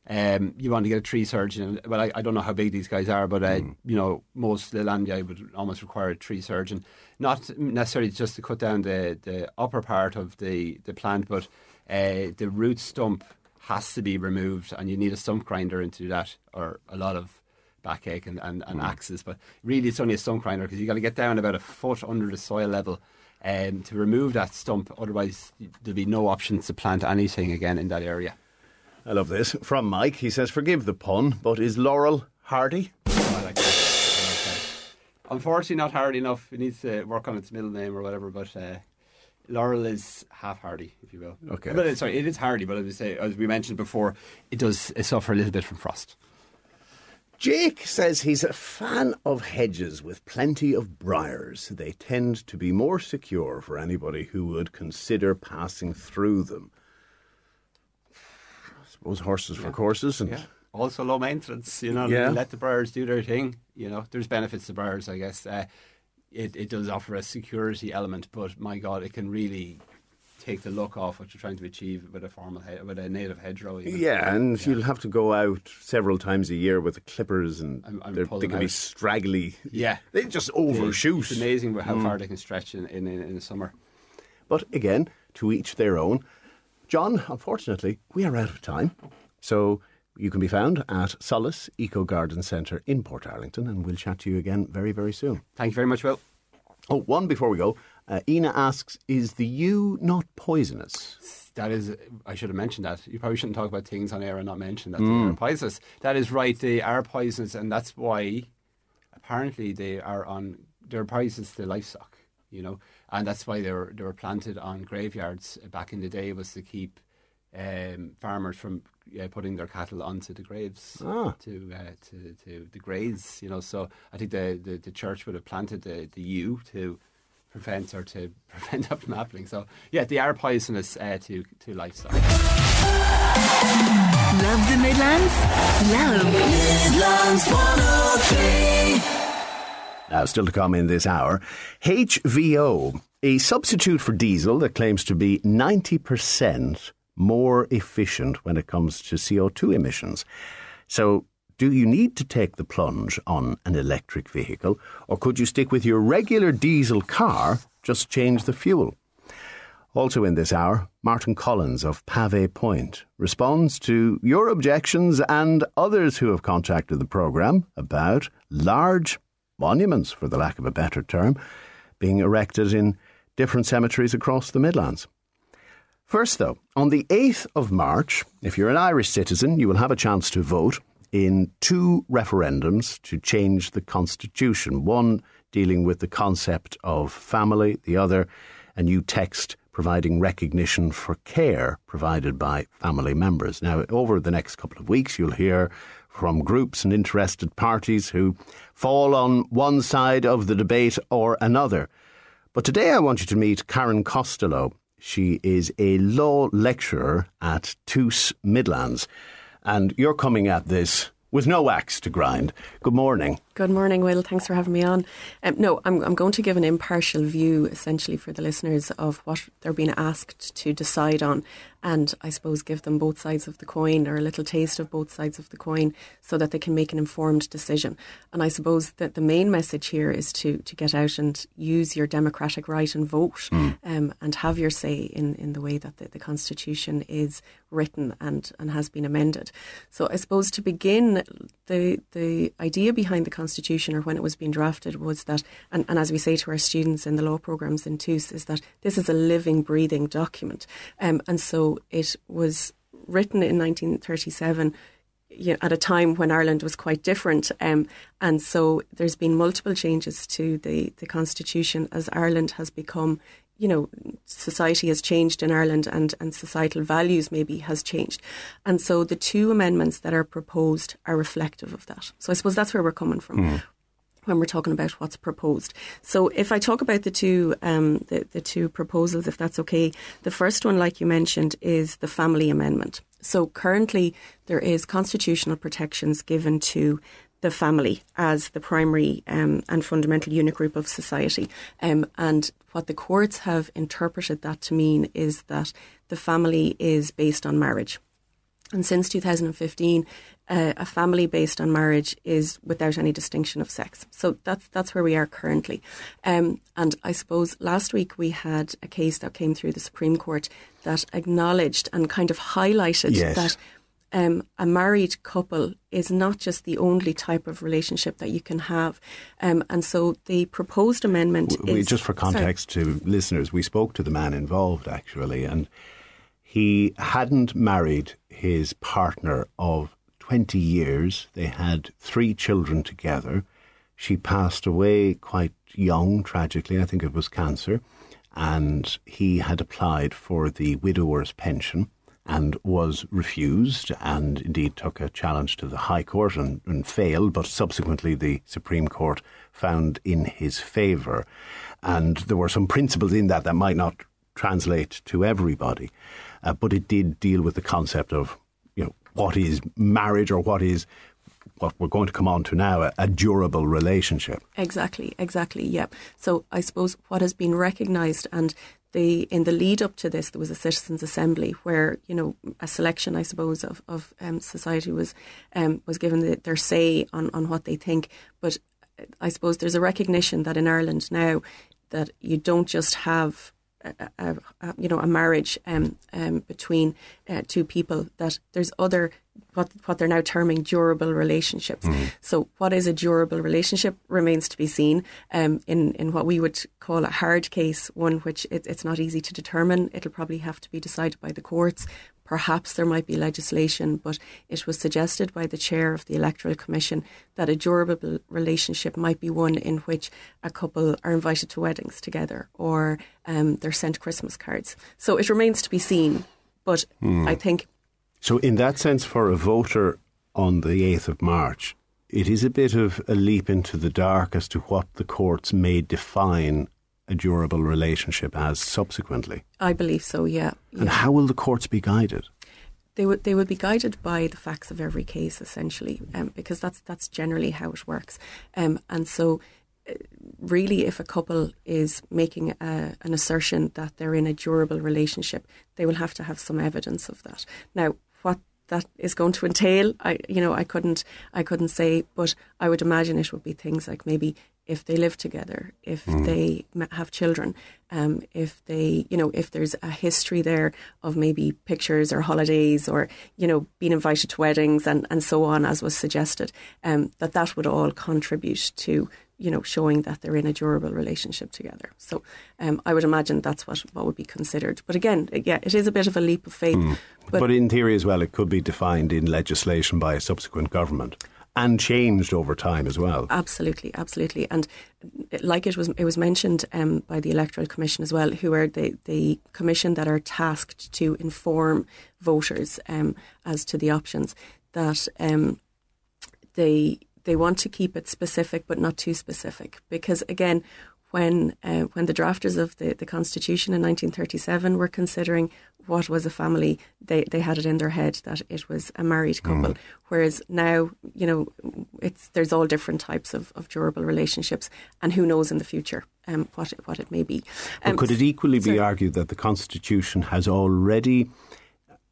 um, you want to get a tree surgeon. Well, I, I don't know how big these guys are, but uh, mm. you know most Leylandii would almost require a tree surgeon, not necessarily just to cut down the, the upper part of the, the plant, but uh, the root stump has to be removed, and you need a stump grinder into that, or a lot of backache and, and, and mm. axes. But really, it's only a stump grinder because you've got to get down about a foot under the soil level. Um, to remove that stump, otherwise there'll be no options to plant anything again in that area. I love this. From Mike, he says, Forgive the pun, but is Laurel hardy? I like that. Unfortunately, not hardy enough. It needs to work on its middle name or whatever, but. Uh, Laurel is half hardy, if you will. Okay. But sorry, it is hardy, but as, say, as we mentioned before, it does suffer a little bit from frost. Jake says he's a fan of hedges with plenty of briars. They tend to be more secure for anybody who would consider passing through them I suppose horses for courses and yeah. also low maintenance. You know, yeah. let the briars do their thing. You know, there's benefits to briars, I guess. Uh, it it does offer a security element, but my God, it can really take the look off what you're trying to achieve with a formal with a native hedgerow. Even. Yeah, and yeah. you'll have to go out several times a year with the clippers, and I'm, I'm they can out. be straggly. Yeah, they just overshoot. It's amazing how mm. far they can stretch in, in, in the summer. But again, to each their own. John, unfortunately, we are out of time. So you can be found at Solas Eco Garden Centre in Portarlington, and we'll chat to you again very, very soon. Thank you very much, Will. Oh, one before we go. Uh, Ina asks, is the yew not poisonous? That is, I should have mentioned that. You probably shouldn't talk about things on air and not mention that mm. they are poisonous. That is right, they are poisonous, and that's why apparently they are on, they're poisonous to livestock, you know and that's why they were they were planted on graveyards back in the day was to keep um, farmers from uh, putting their cattle onto the graves ah. to, uh, to to the graves. You know, so I think the, the, the, church would have planted the, the yew to prevent or to prevent that from happening. So yeah, they are poisonous uh, to to livestock. Love the Midlands. Love Midlands 103. Now, still to come in this hour, HVO, a substitute for diesel that claims to be 90% more efficient when it comes to CO2 emissions. So, do you need to take the plunge on an electric vehicle, or could you stick with your regular diesel car, just change the fuel? Also in this hour, Martin Collins of Pavee Point responds to your objections and others who have contacted the programme about large monuments, for the lack of a better term, being erected in different cemeteries across the Midlands. First, though, on the 8th of March, if you're an Irish citizen, you will have a chance to vote in two referendums to change the constitution. One dealing with the concept of family, the other, a new text providing recognition for care provided by family members. Now, over the next couple of weeks, you'll hear from groups and interested parties who fall on one side of the debate or another. But today I want you to meet Karen Costello. She is a law lecturer at TUS Midlands. And you're coming at this with no axe to grind. Good morning. Good morning, Will. Thanks for having me on. Um, no, I'm, I'm going to give an impartial view, essentially, for the listeners of what they're being asked to decide on, and I suppose give them both sides of the coin or a little taste of both sides of the coin so that they can make an informed decision. And I suppose that the main message here is to, to get out and use your democratic right and vote mm. um, and have your say in, in the way that the, the Constitution is written and, and has been amended. So I suppose to begin, the, the idea behind the Constitution or when it was being drafted was that, and, and as we say to our students in the law programs in TUS, is that this is a living, breathing document. Um, and so it was written in 1937 you know, at a time when Ireland was quite different. Um, and so there's been multiple changes to the, the constitution as Ireland has become, you know, society has changed in Ireland and, and societal values maybe has changed. And so the two amendments that are proposed are reflective of that. So I suppose that's where we're coming from. Mm. When we're talking about what's proposed, so if I talk about the two, um, the the two proposals, if that's okay, the first one, like you mentioned, is the family amendment. So currently, there is constitutional protections given to the family as the primary um, and fundamental unit group of society. Um, and what the courts have interpreted that to mean is that the family is based on marriage. And since 2015, uh, a family based on marriage is without any distinction of sex. So that's that's where we are currently. Um, and I suppose last week we had a case that came through the Supreme Court that acknowledged and kind of highlighted yes. that um, a married couple is not just the only type of relationship that you can have. Um, and so the proposed amendment we, is. Just for context sorry. to listeners, we spoke to the man involved actually, and he hadn't married his partner of 20 years. They had three children together. She passed away quite young, tragically. I think it was cancer. And he had applied for the widower's pension and was refused and indeed took a challenge to the High Court and, and failed, but subsequently the Supreme Court found in his favour. And there were some principles in that that might not translate to everybody uh, but it did deal with the concept of you know what is marriage or what is what we're going to come on to now a, a durable relationship. Exactly, exactly. Yeah. So I suppose what has been recognised and the in the lead up to this, there was a citizens' assembly where you know a selection, I suppose, of of um, society was um, was given the, their say on on what they think. But I suppose there's a recognition that in Ireland now that you don't just have a, a, you know a marriage um, um, between uh, two people that there's other what what they're now terming durable relationships. Mm. So what is a durable relationship remains to be seen. Um, in in what we would call a hard case, one which it, it's not easy to determine. It'll probably have to be decided by the courts. Perhaps there might be legislation, but it was suggested by the chair of the Electoral Commission that a durable relationship might be one in which a couple are invited to weddings together or um, they're sent Christmas cards. So it remains to be seen. But mm. I think. So, in that sense, for a voter on the 8th of March, it is a bit of a leap into the dark as to what the courts may define a durable relationship as subsequently? I believe so, yeah. yeah. And how will the courts be guided? They would they would be guided by the facts of every case, essentially, um, because that's that's generally how it works. Um, and so, uh, really, if a couple is making a, an assertion that they're in a durable relationship, they will have to have some evidence of that. Now, what that is going to entail, I you know I couldn't I couldn't say, but I would imagine it would be things like maybe if they live together, if mm. they have children, um, if they, you know, if there's a history there of maybe pictures or holidays or, you know, being invited to weddings and, and so on, as was suggested, um, that that would all contribute to, you know, showing that they're in a durable relationship together. So um, I would imagine that's what, what would be considered. But again, yeah, it is a bit of a leap of faith. Mm. But, but in theory as well, it could be defined in legislation by a subsequent government and changed over time as well. Absolutely, absolutely, and like it was it was mentioned um, by the Electoral Commission as well, who are the the commission that are tasked to inform voters um, as to the options that um, they they want to keep it specific but not too specific because again when uh, when the drafters of the, the Constitution in 1937 were considering what was a family, they, they had it in their head that it was a married couple. Mm. Whereas now, you know, it's there's all different types of, of durable relationships, and who knows in the future um, what it, what it may be. Um, could it equally be argued that the Constitution has already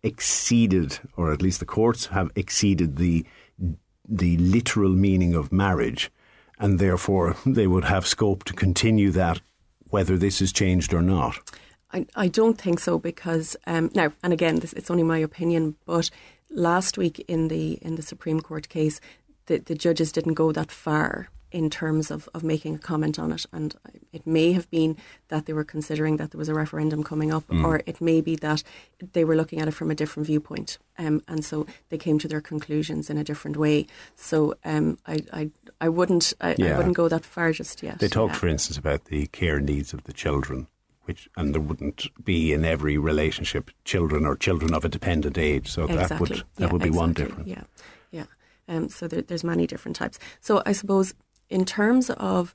exceeded, or at least the courts have exceeded the the literal meaning of marriage? And therefore they would have scope to continue that whether this is changed or not. I, I don't think so because um, now and again this, it's only my opinion, but last week in the in the Supreme Court case, the, the judges didn't go that far in terms of, of making a comment on it. And it may have been that they were considering that there was a referendum coming up, mm. or it may be that they were looking at it from a different viewpoint. Um, and so they came to their conclusions in a different way. So um, I, I, I wouldn't I, yeah. I, wouldn't go that far just yet. They talked, yeah. for instance, about the care needs of the children. Which and there wouldn't be in every relationship children or children of a dependent age, so exactly. that would that yeah, would be exactly. one difference. Yeah, yeah. Um, so there, there's many different types. So I suppose in terms of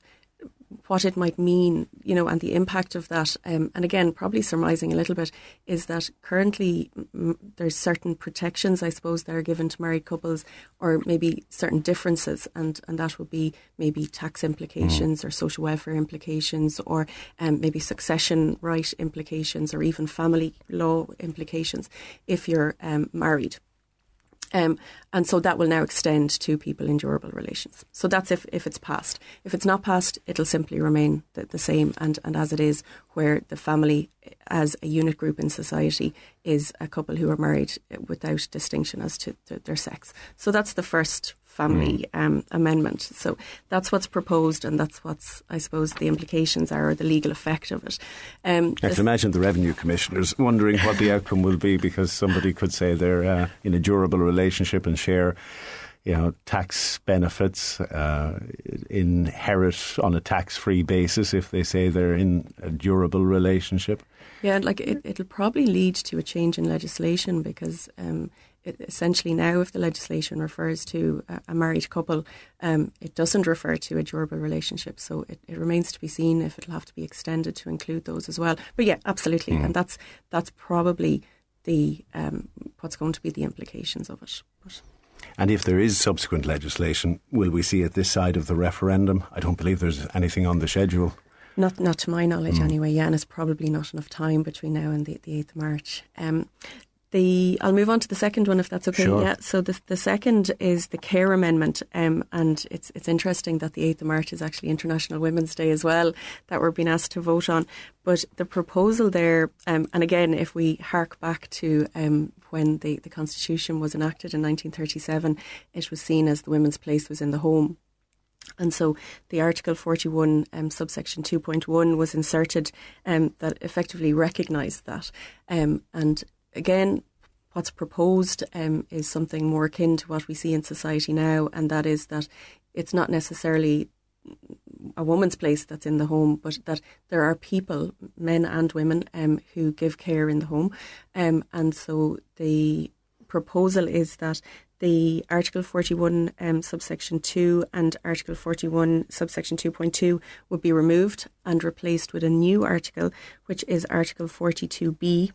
what it might mean, you know, and the impact of that. Um, and again, probably surmising a little bit is that currently m- there's certain protections, I suppose, that are given to married couples, or maybe certain differences, and and that would be maybe tax implications, mm. or social welfare implications, or um, maybe succession right implications, or even family law implications if you're um, married. Um, and so that will now extend to people in durable relations. So that's if, if it's passed. If it's not passed, it'll simply remain the, the same and, and as it is, where the family as a unit group in society is a couple who are married without distinction as to their sex. So that's the first family mm. um, amendment. So that's what's proposed, and that's what's, I suppose, the implications are, or the legal effect of it. Um, I can imagine the revenue commissioners wondering what the outcome will be because somebody could say they're uh, in a durable relationship and share you know, tax benefits, uh, inherit on a tax-free basis if they say they're in a durable relationship. Yeah, like it, it'll probably lead to a change in legislation because um, essentially now, if the legislation refers to a, married couple, um, it doesn't refer to a durable relationship. So it, it, remains to be seen if it'll have to be extended to include those as well. But yeah, absolutely, mm. and that's that's probably the um, what's going to be the implications of it. But. And if there is subsequent legislation, will we see it this side of the referendum? I don't believe there's anything on the schedule. Not, not to my knowledge, mm. anyway. Yeah, and it's probably not enough time between now and the, 8th of March. Um, the I'll move on to the second one if that's okay. Sure. Yeah. So the the second is the care amendment, um, and it's it's interesting that the eighth of March is actually International Women's Day as well that we're being asked to vote on. But the proposal there, um, and again, if we hark back to um, when the the Constitution was enacted in 1937, it was seen as the women's place was in the home. And so the Article 41, um, subsection 2.1, was inserted um, that effectively recognised that. Um, and again, what's proposed um, is something more akin to what we see in society now, and that is that it's not necessarily a woman's place that's in the home, but that there are people, men and women, um, who give care in the home. Um, and so the proposal is that the Article 41 um, subsection 2 and Article 41 subsection 2.2 would be removed and replaced with a new article, which is Article 42b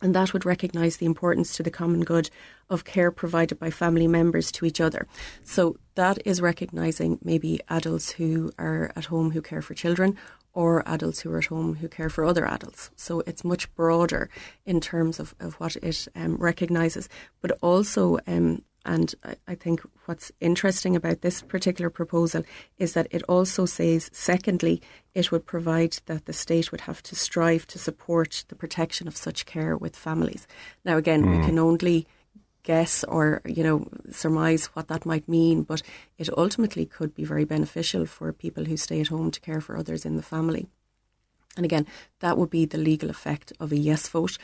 and that would recognise the importance to the common good of care provided by family members to each other. So that is recognising maybe adults who are at home who care for children or adults who are at home who care for other adults. So it's much broader in terms of, of what it um, recognises, but also um, and I, I think what's interesting about this particular proposal is that it also says, secondly, it would provide that the state would have to strive to support the protection of such care with families. Now, again, mm. we can only guess or you know surmise what that might mean but it ultimately could be very beneficial for people who stay at home to care for others in the family and again, that would be the legal effect of a yes vote.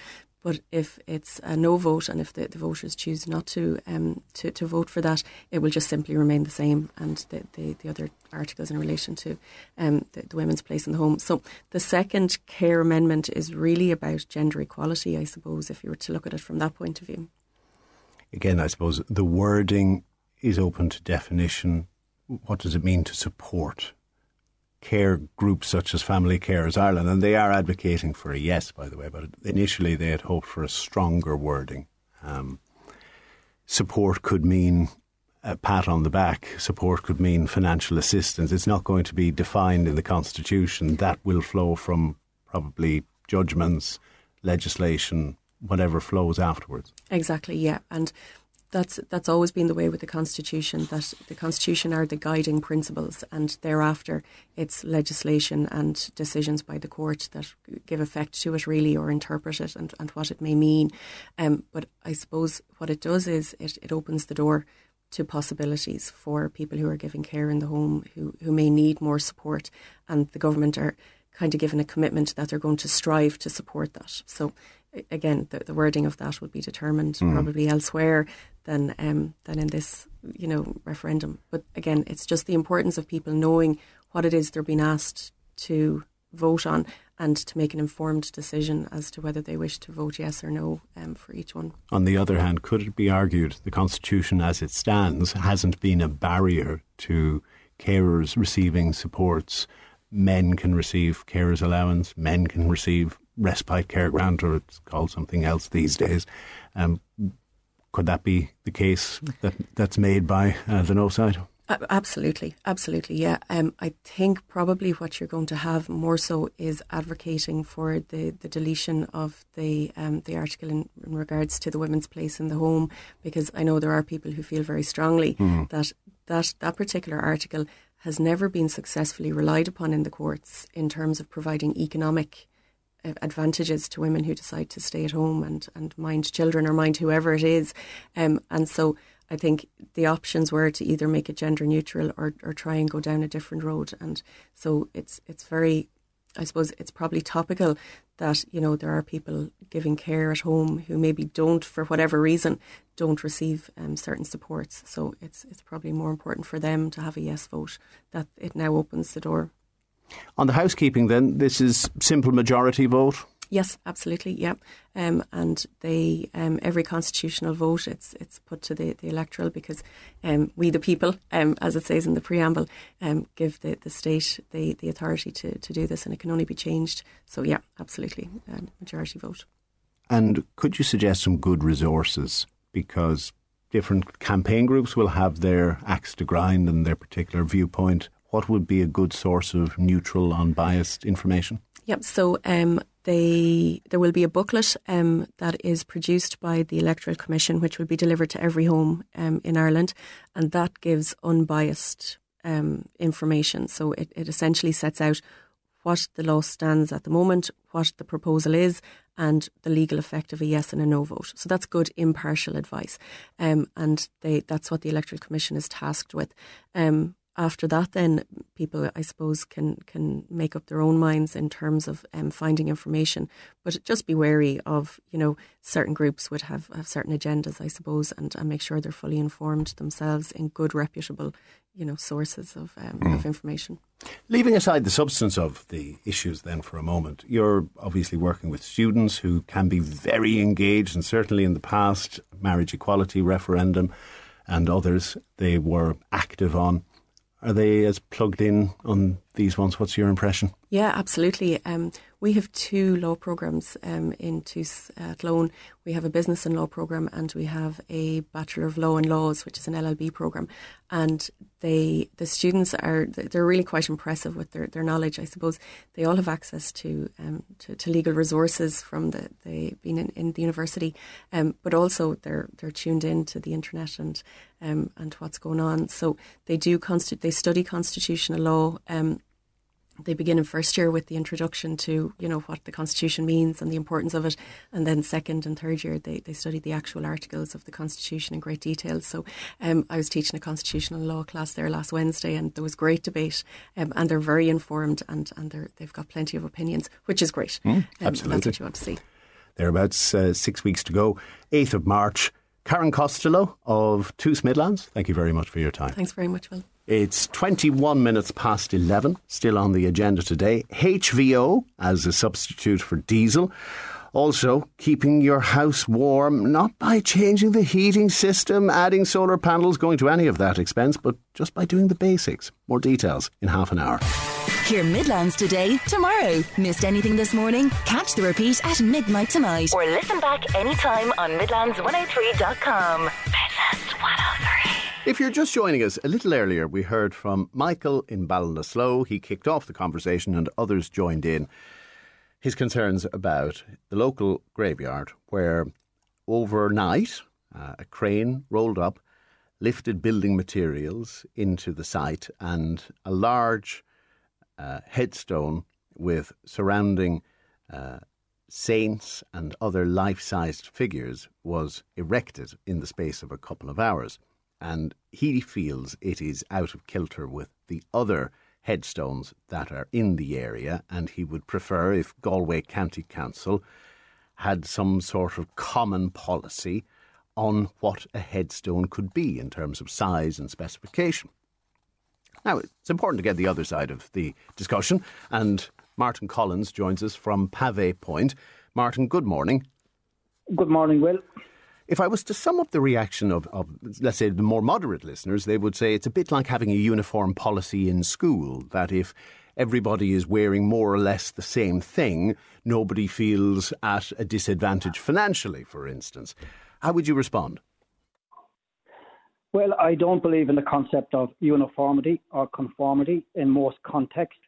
But if it's a no vote and if the, the voters choose not to, um, to to vote for that, it will just simply remain the same. And the, the, the other articles in relation to um, the, the, women's place in the home. So the second care amendment is really about gender equality, I suppose, if you were to look at it from that point of view. Again, I suppose the wording is open to definition. What does it mean to support? Care groups such as Family Carers Ireland, and they are advocating for a yes, by the way, but initially they had hoped for a stronger wording. Um, support could mean a pat on the back, support could mean financial assistance. It's not going to be defined in the Constitution. That will flow from probably judgments, legislation, whatever flows afterwards. Exactly, yeah. And that's that's always been the way with the constitution that the constitution are the guiding principles and thereafter it's legislation and decisions by the court that give effect to it really or interpret it and, and what it may mean. Um, but I suppose what it does is it, it opens the door to possibilities for people who are giving care in the home who, who may need more support and the government are kind of given a commitment that they're going to strive to support that. So again, the, the, wording of that would be determined mm. probably elsewhere than um, than in this, you know, referendum. But again, it's just the importance of people knowing what it is they're being asked to vote on and to make an informed decision as to whether they wish to vote yes or no um, for each one. On the other hand, could it be argued the Constitution as it stands hasn't been a barrier to carers receiving supports? Men can receive carers allowance, men can receive respite care grant, or it's called something else these days. Um, could that be the case that that's made by uh, the no side? Absolutely, absolutely, yeah. Um, I think probably what you're going to have more so is advocating for the, the deletion of the um, the article in, in, regards to the women's place in the home, because I know there are people who feel very strongly mm. that that that particular article has never been successfully relied upon in the courts in terms of providing economic advantages to women who decide to stay at home and, and mind children or mind whoever it is. Um, and so I think the options were to either make it gender neutral or, or try and go down a different road. And so it's it's very, I suppose it's probably topical that you know there are people giving care at home who maybe don't, for whatever reason, don't receive um, certain supports. So it's it's probably more important for them to have a yes vote that it now opens the door. On the housekeeping, then, this is simple majority vote. Yes, absolutely. Yeah, um, and they um, every constitutional vote it's it's put to the, the electoral because um, we the people, um, as it says in the preamble, um, give the, the state the, the authority to, to do this, and it can only be changed. So yeah, absolutely, um, majority vote. And could you suggest some good resources because different campaign groups will have their axe to grind and their particular viewpoint. What would be a good source of neutral, unbiased information? Yep. So um, they there will be a booklet um, that is produced by the Electoral Commission, which will be delivered to every home um, in Ireland, and that gives unbiased um, information. So it, it essentially sets out what the law stands at the moment, what the proposal is, and the legal effect of a yes and a no vote. So that's good impartial advice, um, and they, that's what the Electoral Commission is tasked with. Um, after that, then people, I suppose, can can make up their own minds in terms of um, finding information. But just be wary of, you know, certain groups would have, have certain agendas, I suppose, and, and make sure they're fully informed themselves in good, reputable, you know, sources of um, mm. of information. Leaving aside the substance of the issues, then for a moment, you're obviously working with students who can be very engaged, and certainly in the past, marriage equality referendum and others they were active on. Are they as plugged in on these ones? What's your impression? Yeah, absolutely. Um, we have two law programs um, in TUS uh, We have a business and law program, and we have a Bachelor of Law and Laws, which is an LLB program. And they, the students are they're really quite impressive with their, their knowledge. I suppose they all have access to um, to, to, legal resources from the they being in, in the university, um, but also they're they're tuned in to the internet and um, and what's going on. So they do consti- they study constitutional law. Um, they begin in first year with the introduction to you know what the constitution means and the importance of it. And then second and third year they, they study the actual articles of the constitution in great detail. So um, I was teaching a constitutional law class there last Wednesday and there was great debate um, and they're very informed and, and they're, they've got plenty of opinions which is great. Mm, um, absolutely that's what you want to see. Thereabouts uh, six weeks to go. 8th of March Karen Costello of TUS Midlands. Thank you very much for your time. Thanks very much Will it's 21 minutes past 11, still on the agenda today. HVO as a substitute for diesel. Also, keeping your house warm, not by changing the heating system, adding solar panels, going to any of that expense, but just by doing the basics. More details in half an hour. Hear Midlands today, tomorrow. Missed anything this morning? Catch the repeat at midnight tonight. Or listen back anytime on Midlands103.com. Midlands 103. If you're just joining us, a little earlier we heard from Michael in Ballinasloe. He kicked off the conversation and others joined in. His concerns about the local graveyard where overnight uh, a crane rolled up, lifted building materials into the site, and a large uh, headstone with surrounding uh, saints and other life sized figures was erected in the space of a couple of hours and he feels it is out of kilter with the other headstones that are in the area, and he would prefer if Galway County Council had some sort of common policy on what a headstone could be in terms of size and specification. Now, it's important to get the other side of the discussion, and Martin Collins joins us from Pavee Point. Martin, good morning. Good morning, Will. If I was to sum up the reaction of, of, let's say, the more moderate listeners, they would say it's a bit like having a uniform policy in school, that if everybody is wearing more or less the same thing, nobody feels at a disadvantage financially, for instance. How would you respond? Well, I don't believe in the concept of uniformity or conformity in most contexts.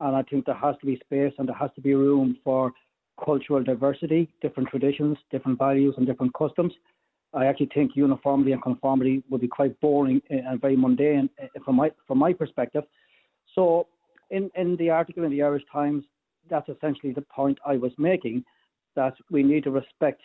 And I think there has to be space and there has to be room for cultural diversity, different traditions, different values, and different customs. I actually think uniformity and conformity would be quite boring and very mundane eh, from my from my perspective. So, in in the article in the Irish Times, that's essentially the point I was making, that we need to respect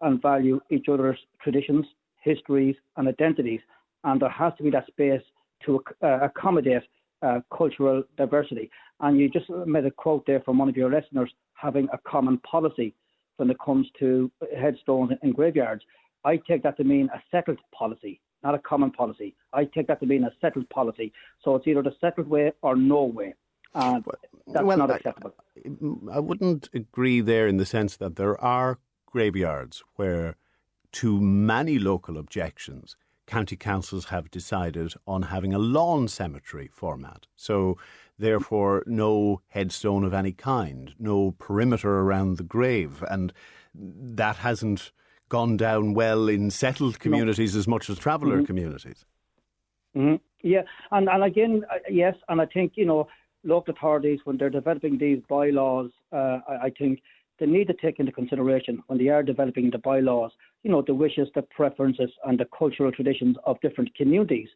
and value each other's traditions, histories, and identities, and there has to be that space to uh, accommodate uh, cultural diversity. And you just made a quote there from one of your listeners having a common policy when it comes to headstones and graveyards. I take that to mean a settled policy, not a common policy. I take that to mean a settled policy. So it's either the settled way or no way. And that's well, not acceptable. I, I wouldn't agree there in the sense that there are graveyards where, to many local objections, county councils have decided on having a lawn cemetery format. So, therefore, no headstone of any kind, no perimeter around the grave. And that hasn't gone down well in settled communities no. as much as traveller mm-hmm. communities. Mm-hmm. Yeah, and, and again, uh, yes, and I think, you know, local authorities, when they're developing these bylaws, uh, I, I, think they need to take into consideration when they are developing the bylaws, you know, the wishes, the preferences, and the cultural traditions of different communities.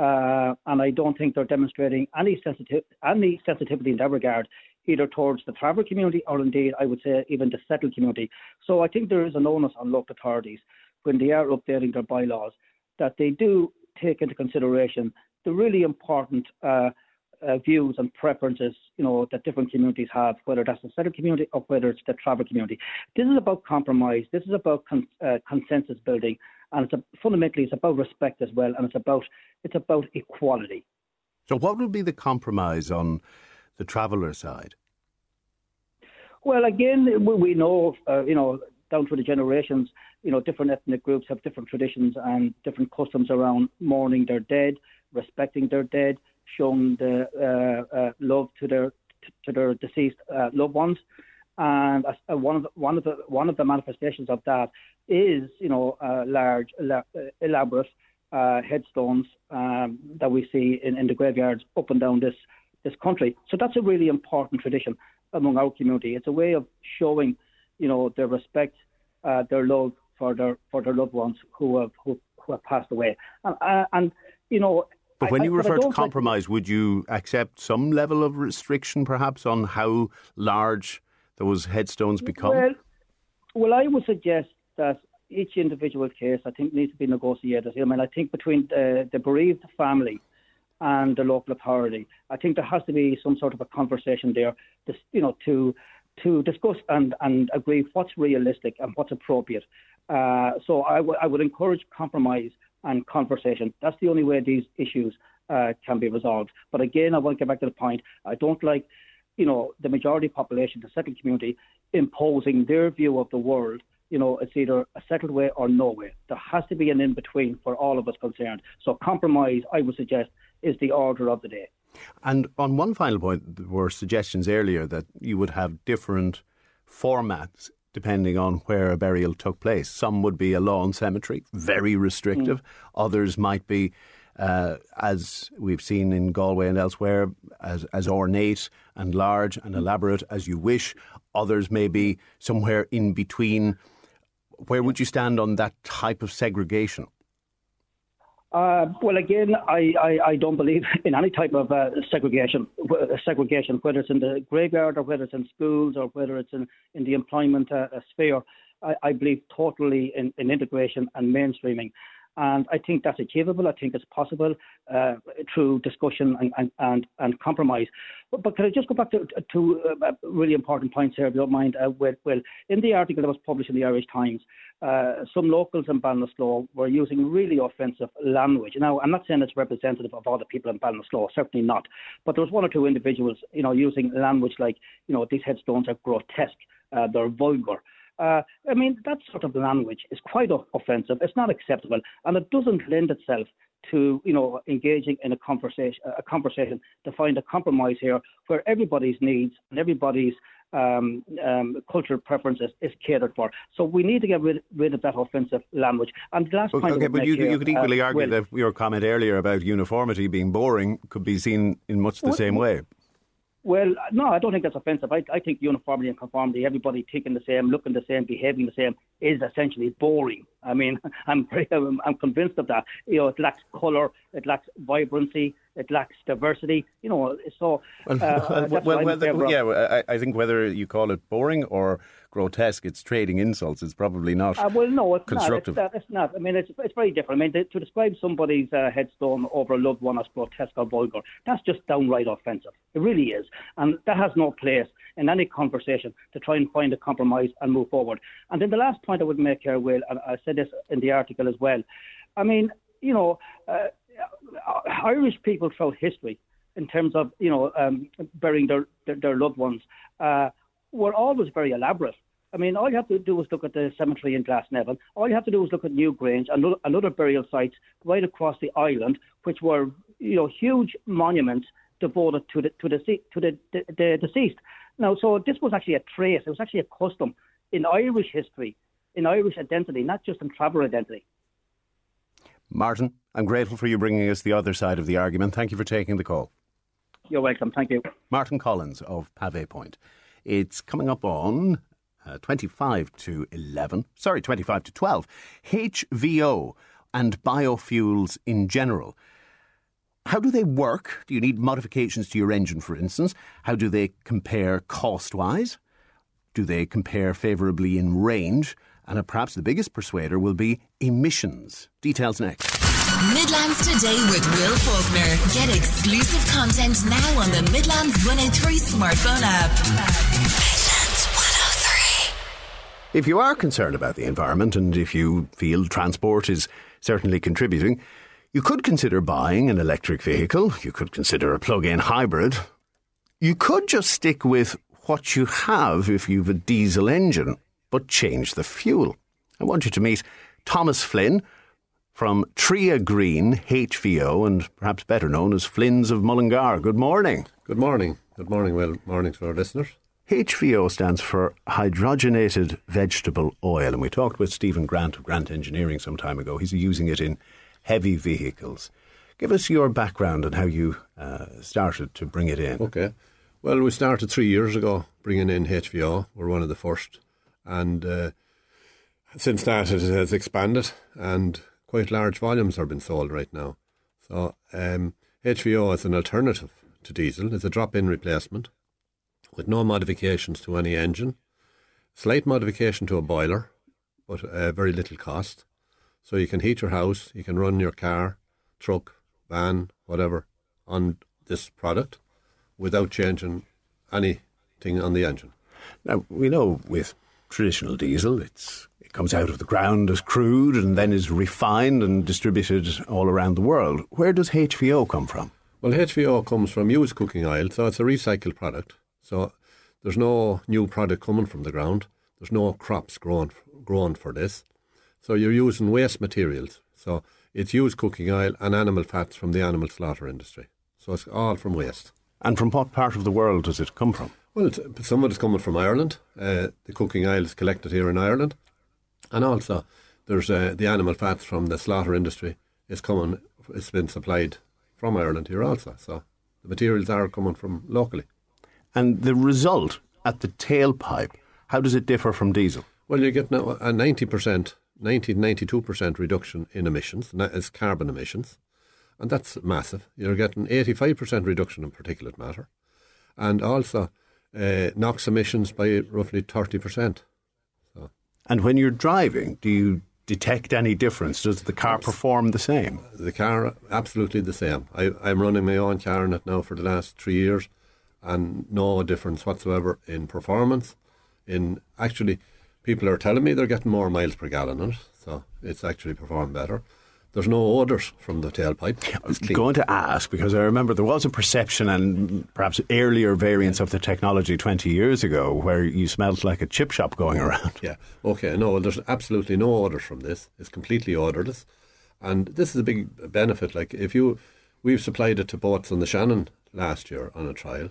Uh, and I don't think they're demonstrating any, sensitive, any sensitivity in that regard, either towards the travel community or indeed, I would say, even the settled community. So I think there is an onus on local authorities when they are updating their bylaws that they do take into consideration the really important uh, uh, views and preferences, you know, that different communities have, whether that's the settled community or whether it's the travel community. This is about compromise. This is about con- uh, consensus building, and it's a, fundamentally it's about respect as well, and it's about it's about equality. So, what would be the compromise on the traveller side? Well, again, we know, uh, you know, down through the generations, you know, different ethnic groups have different traditions and different customs around mourning their dead, respecting their dead, showing the uh, uh, love to their to their deceased uh, loved ones. And one of the, one of the one of the manifestations of that is, you know, large, elaborate headstones um, that we see in, in the graveyards up and down this this country. So that's a really important tradition among our community. It's a way of showing, you know, their respect, uh, their love for their for their loved ones who have who, who have passed away. And, uh, and you know, but when I, you refer to compromise, like... would you accept some level of restriction, perhaps, on how large those headstones become? Well, well, I would suggest that each individual case, I think, needs to be negotiated. I mean, I think between the, the bereaved family and the local authority, I think there has to be some sort of a conversation there, to, you know, to to discuss and, and agree what's realistic and what's appropriate. Uh, so I, w- I would encourage compromise and conversation. That's the only way these issues uh, can be resolved. But again, I want to get back to the point. I don't like, you know, the majority population, the settled community, imposing their view of the world. You know, it's either a settled way or no way. There has to be an in between for all of us concerned. So compromise, I would suggest, is the order of the day. And on one final point, there were suggestions earlier that you would have different formats depending on where a burial took place. Some would be a lawn cemetery, very restrictive. Mm. Others might be, uh, as we've seen in Galway and elsewhere, as, as ornate and large and elaborate as you wish. Others may be somewhere in between. Where would you stand on that type of segregation? Uh, well, again, I, I, I, don't believe in any type of uh, segregation, segregation, whether it's in the graveyard or whether it's in schools or whether it's in, in the employment uh, sphere. I, I, believe totally in, in integration and mainstreaming. And I think that's achievable. I think it's possible uh, through discussion and, and, and, and compromise. But, but, can I just go back to two uh, really important points here, if you don't mind? Uh, well, well, in the article that was published in the Irish Times, uh, some locals in Ballinasloe were using really offensive language. Now, I'm not saying it's representative of all the people in Ballinasloe, certainly not. But there was one or two individuals, you know, using language like, you know, these headstones are grotesque, uh, they're vulgar. Uh, I mean, that sort of language is quite offensive. It's not acceptable, and it doesn't lend itself to you know engaging in a conversation, a conversation to find a compromise here where everybody's needs and everybody's um, um, cultural preferences is catered for. So we need to get rid, rid of that offensive language. And the last point okay, but you, here, you could equally uh, argue well, that your comment earlier about uniformity being boring could be seen in much the same way. Well, no, I don't think that's offensive. I, I think uniformity and conformity, everybody thinking the same, looking the same, behaving the same, is essentially boring. I mean, I'm I'm, I'm convinced of that. You know, it lacks colour, it lacks vibrancy, it lacks diversity. You know, so uh, well, well, why I'm in whether, favour of- yeah, I, I think whether you call it boring or grotesque, it's trading insults. It's probably not Uh, well, no, it's constructive. not. It's, not. it's not. I mean, it's it's very different. I mean, to, to describe somebody's uh, headstone over a loved one as grotesque or vulgar, that's just downright offensive. It really is, and that has no place in any conversation to try and find a compromise and move forward. And then the last point I would make here, Will, and I said this in the article as well. I mean, you know, uh, Irish people throughout history, in terms of you know um, burying their, their their loved ones, uh, were always very elaborate. I mean, all you have to do is look at the cemetery in Glasnevin. All you have to do is look at Newgrange and other, and other burial sites right across the island, which were, you know, huge monuments devoted to the to the to the, the, the deceased. Now, so this was actually a trace. It was actually a custom in Irish history, in Irish identity, not just in traveller identity. Martin, I'm grateful for you bringing us the other side of the argument. Thank you for taking the call. You're welcome. Thank you. Martin Collins of Pavee Point. It's coming up on uh, 25 to 11, sorry, 25 to 12. HVO and biofuels in general. How do they work? Do you need modifications to your engine, for instance? How do they compare cost wise? Do they compare favourably in range? And perhaps the biggest persuader will be emissions. Details next. Midlands Today with Will Faulkner. Get exclusive content now on the Midlands 103 smartphone app. Midlands 103. If you are concerned about the environment and if you feel transport is certainly contributing, you could consider buying an electric vehicle. You could consider a plug in hybrid. You could just stick with what you have if you've a diesel engine, but change the fuel. I want you to meet Thomas Flynn from Tria Green HVO and perhaps better known as Flynn's of Mullingar. Good morning. Good morning. Good morning. Well, morning to our listeners. HVO stands for hydrogenated vegetable oil, and we talked with Stephen Grant of Grant Engineering some time ago. He's using it in heavy vehicles. Give us your background and how you uh, started to bring it in. Okay. Well, we started three years ago bringing in HVO. We're one of the first. And uh, since that, it has expanded, and quite large volumes are being sold right now. So, um, HVO is an alternative to diesel, it's a drop in replacement with no modifications to any engine, slight modification to a boiler, but uh, very little cost. So, you can heat your house, you can run your car, truck, van, whatever, on this product without changing anything on the engine. Now, we know with traditional diesel, it's it comes out of the ground as crude and then is refined and distributed all around the world. Where does HVO come from? Well, HVO comes from used cooking oil, so it's a recycled product. So there's no new product coming from the ground. There's no crops grown grown for this. So you're using waste materials. So it's used cooking oil and animal fats from the animal slaughter industry. So it's all from waste. And from what part of the world does it come from? Well, it's, some of it's coming from Ireland. Uh, the cooking oil is collected here in Ireland, and also there's uh, the animal fats from the slaughter industry is coming. It's been supplied from Ireland here also. So the materials are coming from locally. And the result at the tailpipe, how does it differ from diesel? Well, you get now a ninety percent, 90 92 percent reduction in emissions, and that is carbon emissions, and that's massive. You're getting eighty five percent reduction in particulate matter, and also uh, NOx emissions by roughly 30%. And when you're driving, do you detect any difference? Does the car perform the same? The car, absolutely the same. I, I'm running my own car in it now for the last three years, and no difference whatsoever in performance. In actually, people are telling me they're getting more miles per gallon on it, so it's actually performed better. There's no odours from the tailpipe. I was going to ask because I remember there was a perception and perhaps earlier variants of the technology 20 years ago where you smelled like a chip shop going around. Yeah. Okay. No, there's absolutely no odours from this. It's completely odourless, and this is a big benefit. Like if you, we've supplied it to boats on the Shannon last year on a trial,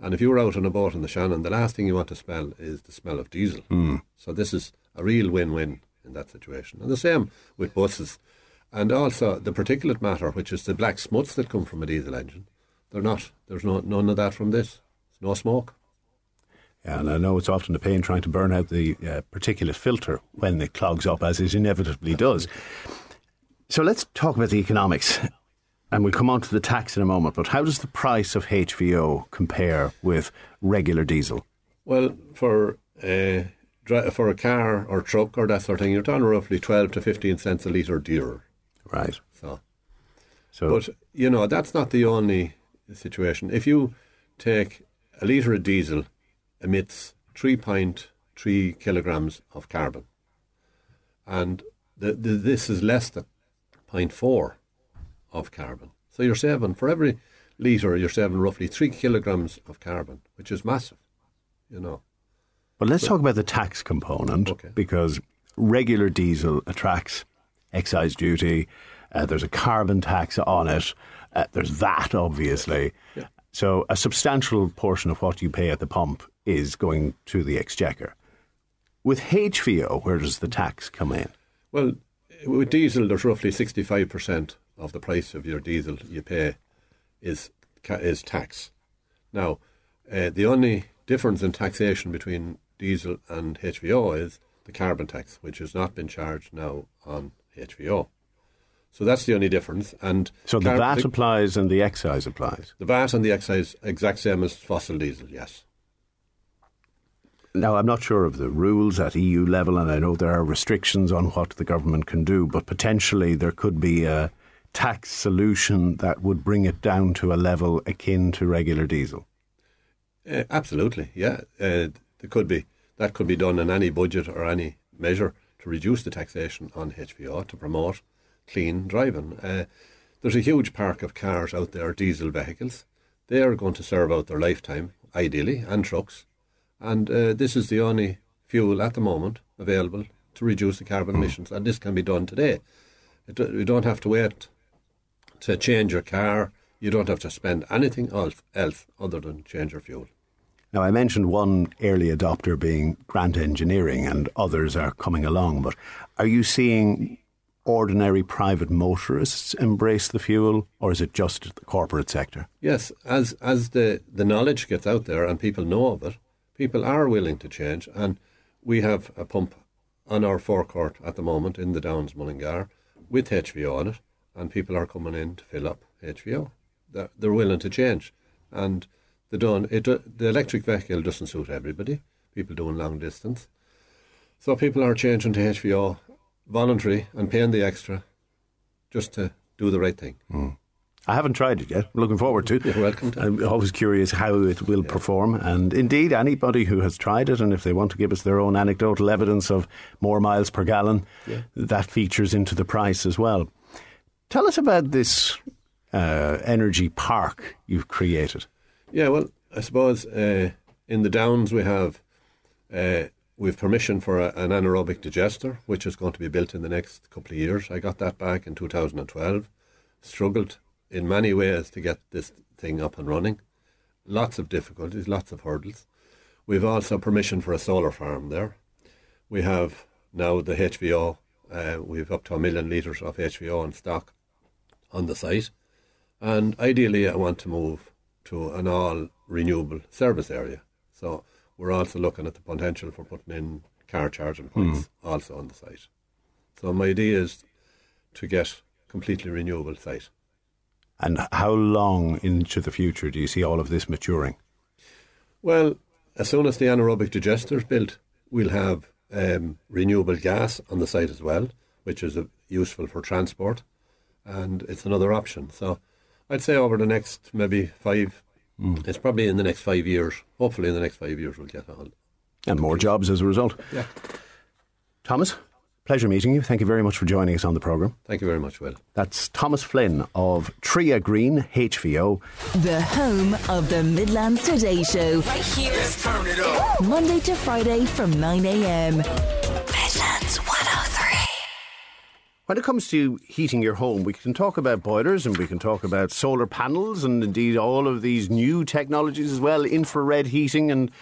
And if you're out on a boat in the Shannon, the last thing you want to smell is the smell of diesel. Mm. So this is a real win-win in that situation. And the same with buses. And also the particulate matter, which is the black smuts that come from a diesel engine. They're not. There's no none of that from this. There's no smoke. Yeah, and I know it's often a pain trying to burn out the uh, particulate filter when it clogs up, as it inevitably does. So let's talk about the economics, and we'll come on to the tax in a moment. But how does the price of HVO compare with regular diesel? Well, for uh, for a car or truck or that sort of thing, you're talking roughly twelve to fifteen cents a litre dearer. Right. So, so, but you know that's not the only situation. If you take a litre of diesel emits 3.3 kilograms of carbon. And the, the, this is less than 0.4 of carbon. So you're saving, for every litre, you're saving roughly 3 kilograms of carbon, which is massive, you know. But let's talk about the tax component Okay. because regular diesel attracts excise duty. Uh, there's a carbon tax on it. Uh, there's VAT, obviously. Yeah. So a substantial portion of what you pay at the pump is going to the exchequer. With HVO, where does the tax come in? Well, with diesel, there's roughly 65% of the price of your diesel you pay is is tax. Now, uh, the only difference in taxation between diesel and HVO is the carbon tax, which has not been charged now on HVO. So that's the only difference. And So the VAT applies and the excise applies. the VAT and the excise exact same as fossil diesel. Yes. Now, I'm not sure of the rules at EU level, and I know there are restrictions on what the government can do, but potentially there could be a tax solution that would bring it down to a level akin to regular diesel. Uh, absolutely, yeah. Uh, there could be that could be done in any budget or any measure to reduce the taxation on HVO to promote clean driving. Uh, there's a huge park of cars out there, diesel vehicles. They are going to serve out their lifetime, ideally, and trucks. And uh, this is the only fuel at the moment available to reduce the carbon emissions, and this can be done today. It, you don't have to wait to change your car. You don't have to spend anything else, else other than change your fuel. Now, I mentioned one early adopter being Grant Engineering, and others are coming along, but are you seeing ordinary private motorists embrace the fuel, or is it just the corporate sector? Yes, as as the, the knowledge gets out there and people know of it, people are willing to change. And we have a pump on our forecourt at the moment in the Downs Mullingar with HVO on it, and people are coming in to fill up HVO. They're, they're willing to change, and they don't. It the electric vehicle doesn't suit everybody. People doing long distance, so people are changing to HVO voluntary and paying the extra just to do the right thing. I haven't tried it yet. I'm looking forward to. You're welcome to. I'm always curious how it will perform, and indeed, anybody who has tried it, and if they want to give us their own anecdotal evidence of more miles per gallon, Yeah. that features into the price as well. Tell us about this uh, energy park you've created. Yeah, well, I suppose uh, in the Downs we have uh, we've permission for a, an anaerobic digester, which is going to be built in the next couple of years. I got that back in 2012. Struggled in many ways to get this thing up and running. Lots of difficulties, lots of hurdles. We've also permission for a solar farm there. We have now the HVO. Uh, we've up to a million litres of HVO in stock on the site. And ideally, I want to move to an all renewable service area. So we're also looking at the potential for putting in car charging points also on the site. So my idea is to get completely renewable site. And how long into the future do you see all of this maturing? Well, as soon as the anaerobic digester is built, we'll have um, renewable gas on the site as well, which is uh, useful for transport, and it's another option. So I'd say over the next maybe five, hmm. it's probably in the next five years. Hopefully, in the next five years, we'll get all. And more jobs as a result. Yeah. Thomas, pleasure meeting you. Thank you very much for joining us on the programme. Thank you very much, Will. That's Thomas Flynn of Tria Green HVO. The home of the Midlands Today Show. Right here. Let's turn it up. Monday to Friday from 9 When it comes to heating your home, we can talk about boilers and we can talk about solar panels and indeed all of these new technologies as well, infrared heating and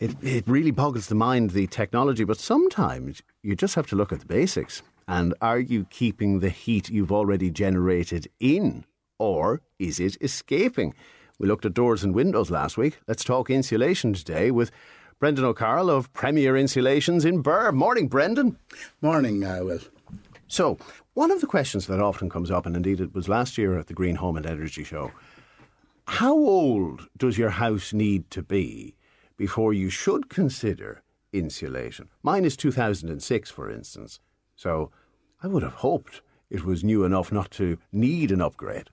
it, it really boggles the mind, the technology, but sometimes you just have to look at the basics. And are you keeping the heat you've already generated in or is it escaping? We looked at doors and windows last week. Let's talk insulation today with Brendan O'Carroll of Premier Insulations in Birr. Morning, Brendan. Morning, uh, Will. So, one of the questions that often comes up, and indeed it was last year at the Green Home and Energy Show, how old does your house need to be before you should consider insulation? Mine is 2006, for instance. So, I would have hoped it was new enough not to need an upgrade.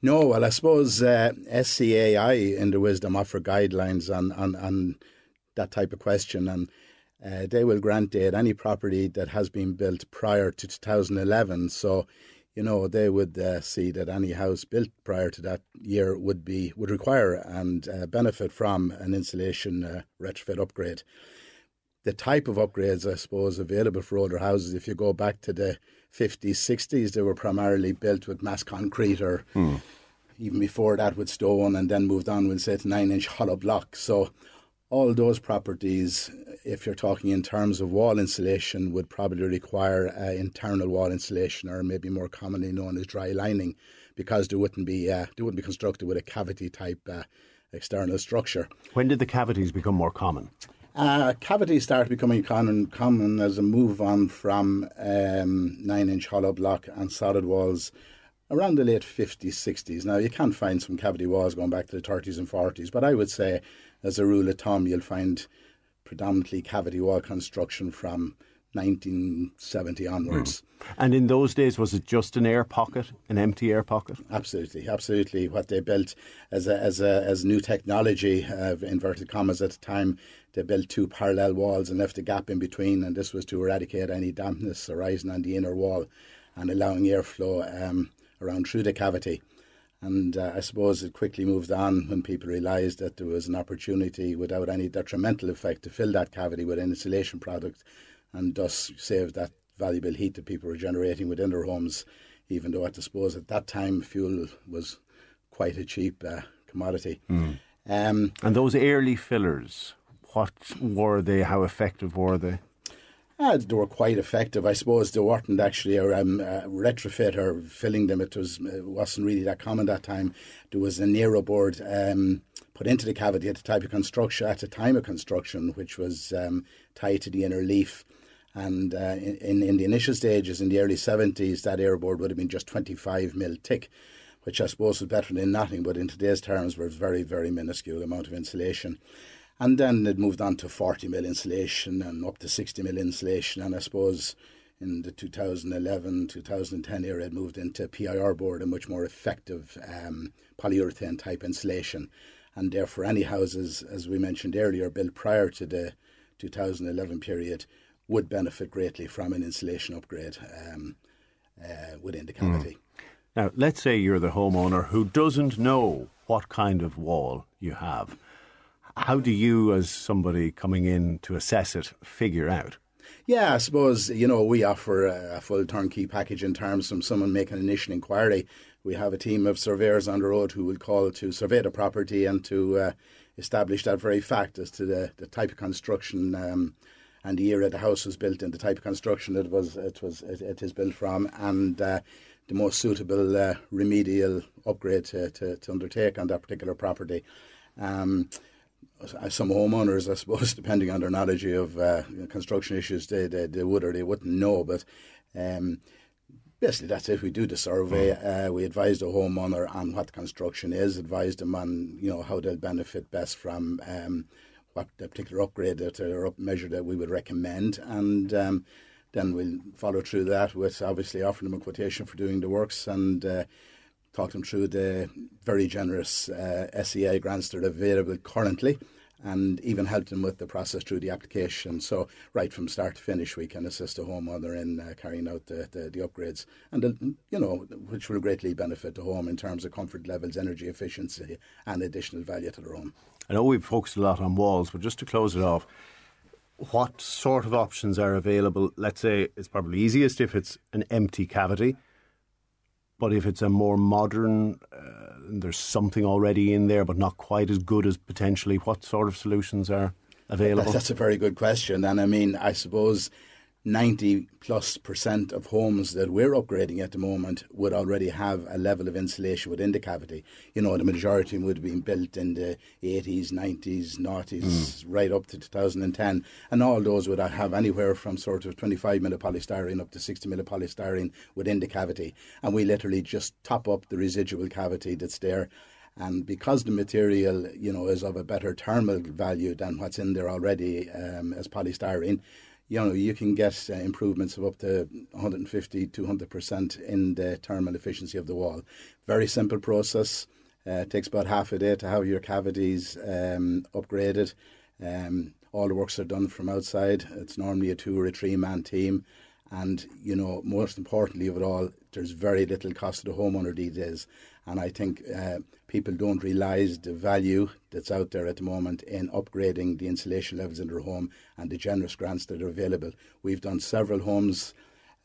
No, well, I suppose uh, SEAI in the wisdom offer guidelines on, on, on that type of question, and uh, they will grant aid any property that has been built prior to 2011. So, you know, they would uh, see that any house built prior to that year would be would require and uh, benefit from an insulation uh, retrofit upgrade. The type of upgrades, I suppose, available for older houses, if you go back to the 50s, 60s, they were primarily built with mass concrete or hmm. even before that with stone and then moved on, we'll say, to nine inch hollow blocks. So all those properties, if you're talking in terms of wall insulation, would probably require uh, internal wall insulation, or maybe more commonly known as dry lining, because they wouldn't be uh, they wouldn't be constructed with a cavity type uh, external structure. When did the cavities become more common? Uh, cavities started becoming common, common as a move on from um, nine inch hollow block and solid walls around the late 50s, 60s. Now, you can find some cavity walls going back to the 30s and 40s, but I would say as a rule of thumb, you'll find predominantly cavity wall construction from 1970 onwards. Mm. And in those days, was it just an air pocket, an empty air pocket? Absolutely, absolutely. What they built as a, as a, as new technology, uh, inverted commas at the time, they built two parallel walls and left a gap in between, and this was to eradicate any dampness arising on the inner wall and allowing airflow um, around through the cavity. And uh, I suppose it quickly moved on when people realised that there was an opportunity without any detrimental effect to fill that cavity with an insulation product and thus save that valuable heat that people were generating within their homes, even though I suppose at that time fuel was quite a cheap uh, commodity. Mm. Um, and those early fillers, what were they? How effective were they? Uh, they were quite effective. I suppose they weren't actually a um, uh, retrofit or filling them. It was it wasn't really that common that time. There was a Nero board um, put into the cavity at the type of construction at the time of construction, which was um, tied to the inner leaf. And uh, in in the initial stages in the early seventies, that air board would have been just twenty five mil thick, which I suppose was better than nothing. But in today's terms, was very very minuscule amount of insulation. And then it moved on to 40 mil insulation and up to 60 mil insulation. And I suppose in the 2011 2010 era, it moved into PIR board, a much more effective um, polyurethane type insulation. And therefore, any houses, as we mentioned earlier, built prior to the 2011 period would benefit greatly from an insulation upgrade um, uh, within the cavity. Mm. Now, let's say you're the homeowner who doesn't know what kind of wall you have. How do you, as somebody coming in to assess it, figure out? Yeah, I suppose, you know, we offer a full turnkey package in terms of someone making an initial inquiry. We have a team of surveyors on the road who will call to survey the property and to uh, establish that very fact as to the, the type of construction um, and the era the house was built and the type of construction it was it was it, it is built from and uh, the most suitable uh, remedial upgrade to, to, to, undertake on that particular property. Um, some homeowners, I suppose, depending on their knowledge of uh, construction issues, they, they, they would or they wouldn't know. But um, basically, that's it. We do the survey. Mm. Uh, we advise the homeowner on what construction is, advise them on you know how they'll benefit best from um, what the particular upgrade that or up measure that we would recommend, and um, then we'll follow through that with obviously offering them a quotation for doing the works and. Uh, talk them through the very generous uh, SEA grants that are available currently and even helped them with the process through the application. So, right from start to finish, we can assist a homeowner in uh, carrying out the, the, the upgrades, and the, you know, which will greatly benefit the home in terms of comfort levels, energy efficiency, and additional value to their home. I know we've focused a lot on walls, but just to close it off, what sort of options are available? Let's say it's probably easiest if it's an empty cavity, but if it's a more modern, uh, there's something already in there, but not quite as good as potentially, what sort of solutions are available? That's a very good question. And I mean, I suppose 90 plus percent of homes that we're upgrading at the moment would already have a level of insulation within the cavity. You know, the majority would have been built in the 80s, 90s, 90s, mm. right up to 2010. And all those would have anywhere from sort of 25 mil polystyrene up to 60 mil polystyrene within the cavity. And we literally just top up the residual cavity that's there and because the material you know is of a better thermal value than what's in there already um, as polystyrene you know, you can get uh, improvements of up to 150, 200% in the thermal efficiency of the wall. Very simple process. Uh, it takes about half a day to have your cavities um, upgraded. Um, all the works are done from outside. It's normally a two or a three man team. And, you know, most importantly of it all, there's very little cost to the homeowner these days. And I think uh, people don't realise the value that's out there at the moment in upgrading the insulation levels in their home and the generous grants that are available. We've done several homes.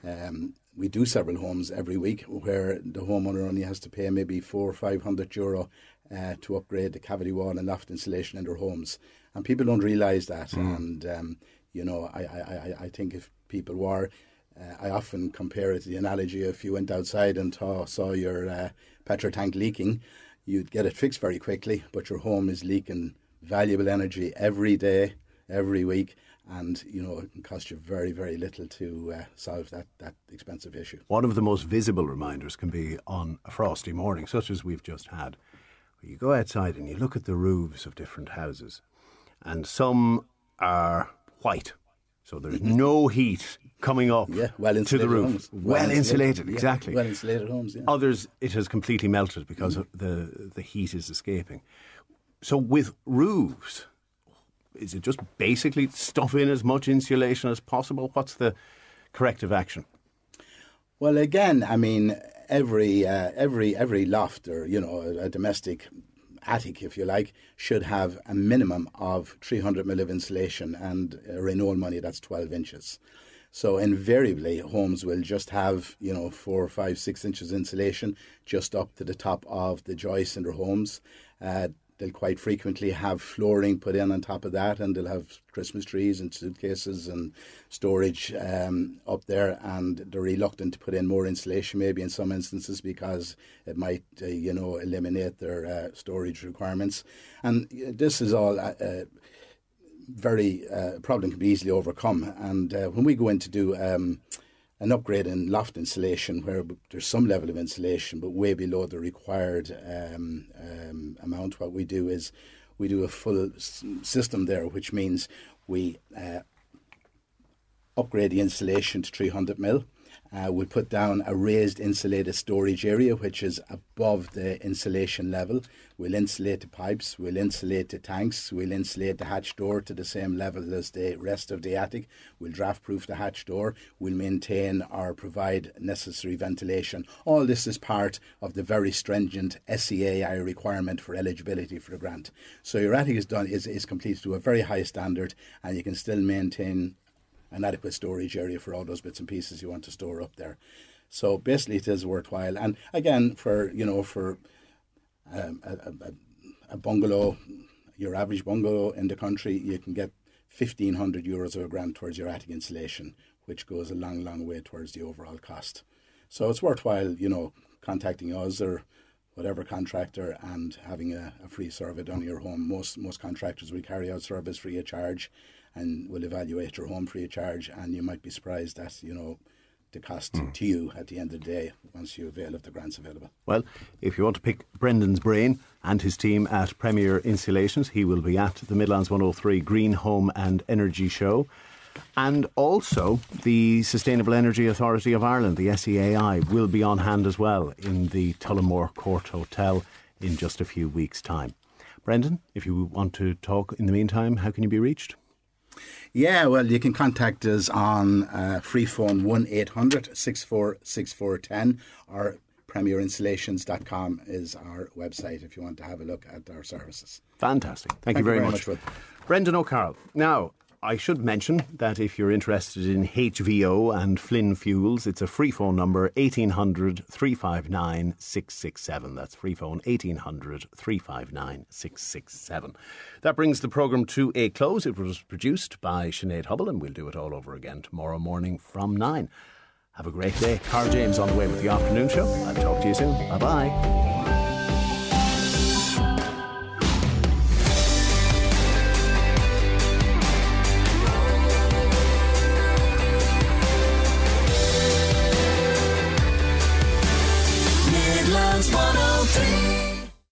Um, we do several homes every week where the homeowner only has to pay maybe four or five hundred euro uh, to upgrade the cavity wall and loft insulation in their homes, and people don't realise that. Mm. And um, you know, I, I, I think if people were uh, I often compare it to the analogy if you went outside and saw, saw your uh, petrol tank leaking, you'd get it fixed very quickly, but your home is leaking valuable energy every day, every week, and you know it can cost you very, very little to uh, solve that, that expensive issue. One of the most visible reminders can be on a frosty morning, such as we've just had. You go outside and you look at the roofs of different houses, and some are white so there's no heat coming up yeah, well to the roof. Homes. Well, well insulated, exactly. Yeah, well insulated homes. Yeah. Others, it has completely melted because mm. the the heat is escaping. So with roofs, is it just basically stuff in as much insulation as possible? What's the corrective action? Well, again, I mean, every uh, every every loft or you know a, a domestic attic, if you like, should have a minimum of 300 mil of insulation, and uh, old money, that's 12 inches. So invariably, homes will just have you know four, five, six inches insulation just up to the top of the joists in their homes. Uh, they'll quite frequently have flooring put in on top of that, and they'll have Christmas trees and suitcases and storage um, up there. And they're reluctant to put in more insulation, maybe in some instances, because it might, uh, you know, eliminate their uh, storage requirements. And this is all. Uh, uh very uh, problem can be easily overcome, and uh, when we go in to do um, an upgrade in loft insulation where there's some level of insulation but way below the required um, um, amount. What we do is we do a full system there, which means we uh, upgrade the insulation to 300 mil. Uh, we put down a raised insulated storage area, which is above the insulation level. We'll insulate the pipes, we'll insulate the tanks, we'll insulate the hatch door to the same level as the rest of the attic. We'll draft proof the hatch door. We'll maintain or provide necessary ventilation. All this is part of the very stringent SEAI requirement for eligibility for the grant. So your attic is done is, is completed to a very high standard, and you can still maintain an adequate storage area for all those bits and pieces you want to store up there. So basically, it is worthwhile. And again, for you know, for um, a, a, a, bungalow, your average bungalow in the country, you can get fifteen hundred euros of a grant towards your attic insulation, which goes a long, long way towards the overall cost. So it's worthwhile, you know, contacting us or whatever contractor and having a, a free survey done in your home. Most most contractors will carry out service free of charge and will evaluate your home free of charge. And you might be surprised that, you know, the cost mm. to you at the end of the day once you avail of the grants available. Well, if you want to pick Brendan's brain and his team at Premier Insulations, he will be at the Midlands 103 Green Home and Energy Show. And also, the Sustainable Energy Authority of Ireland, the SEAI, will be on hand as well in the Tullamore Court Hotel in just a few weeks' time. Brendan, if you want to talk in the meantime, how can you be reached? Yeah, well, you can contact us on uh, free phone 1 800 646410 or premierinsulations.com is our website if you want to have a look at our services. Fantastic. Thank, Thank you very, you very much. much Brendan O'Carroll. Now, I should mention that if you're interested in HVO and Flynn fuels, it's a free phone number 1800 359 667. That's free phone 1800 359 667. That brings the programme to a close. It was produced by Sinead Hubble, and we'll do it all over again tomorrow morning from 9. Have a great day. Car James on the way with the afternoon show. I'll talk to you soon. Bye bye. Three.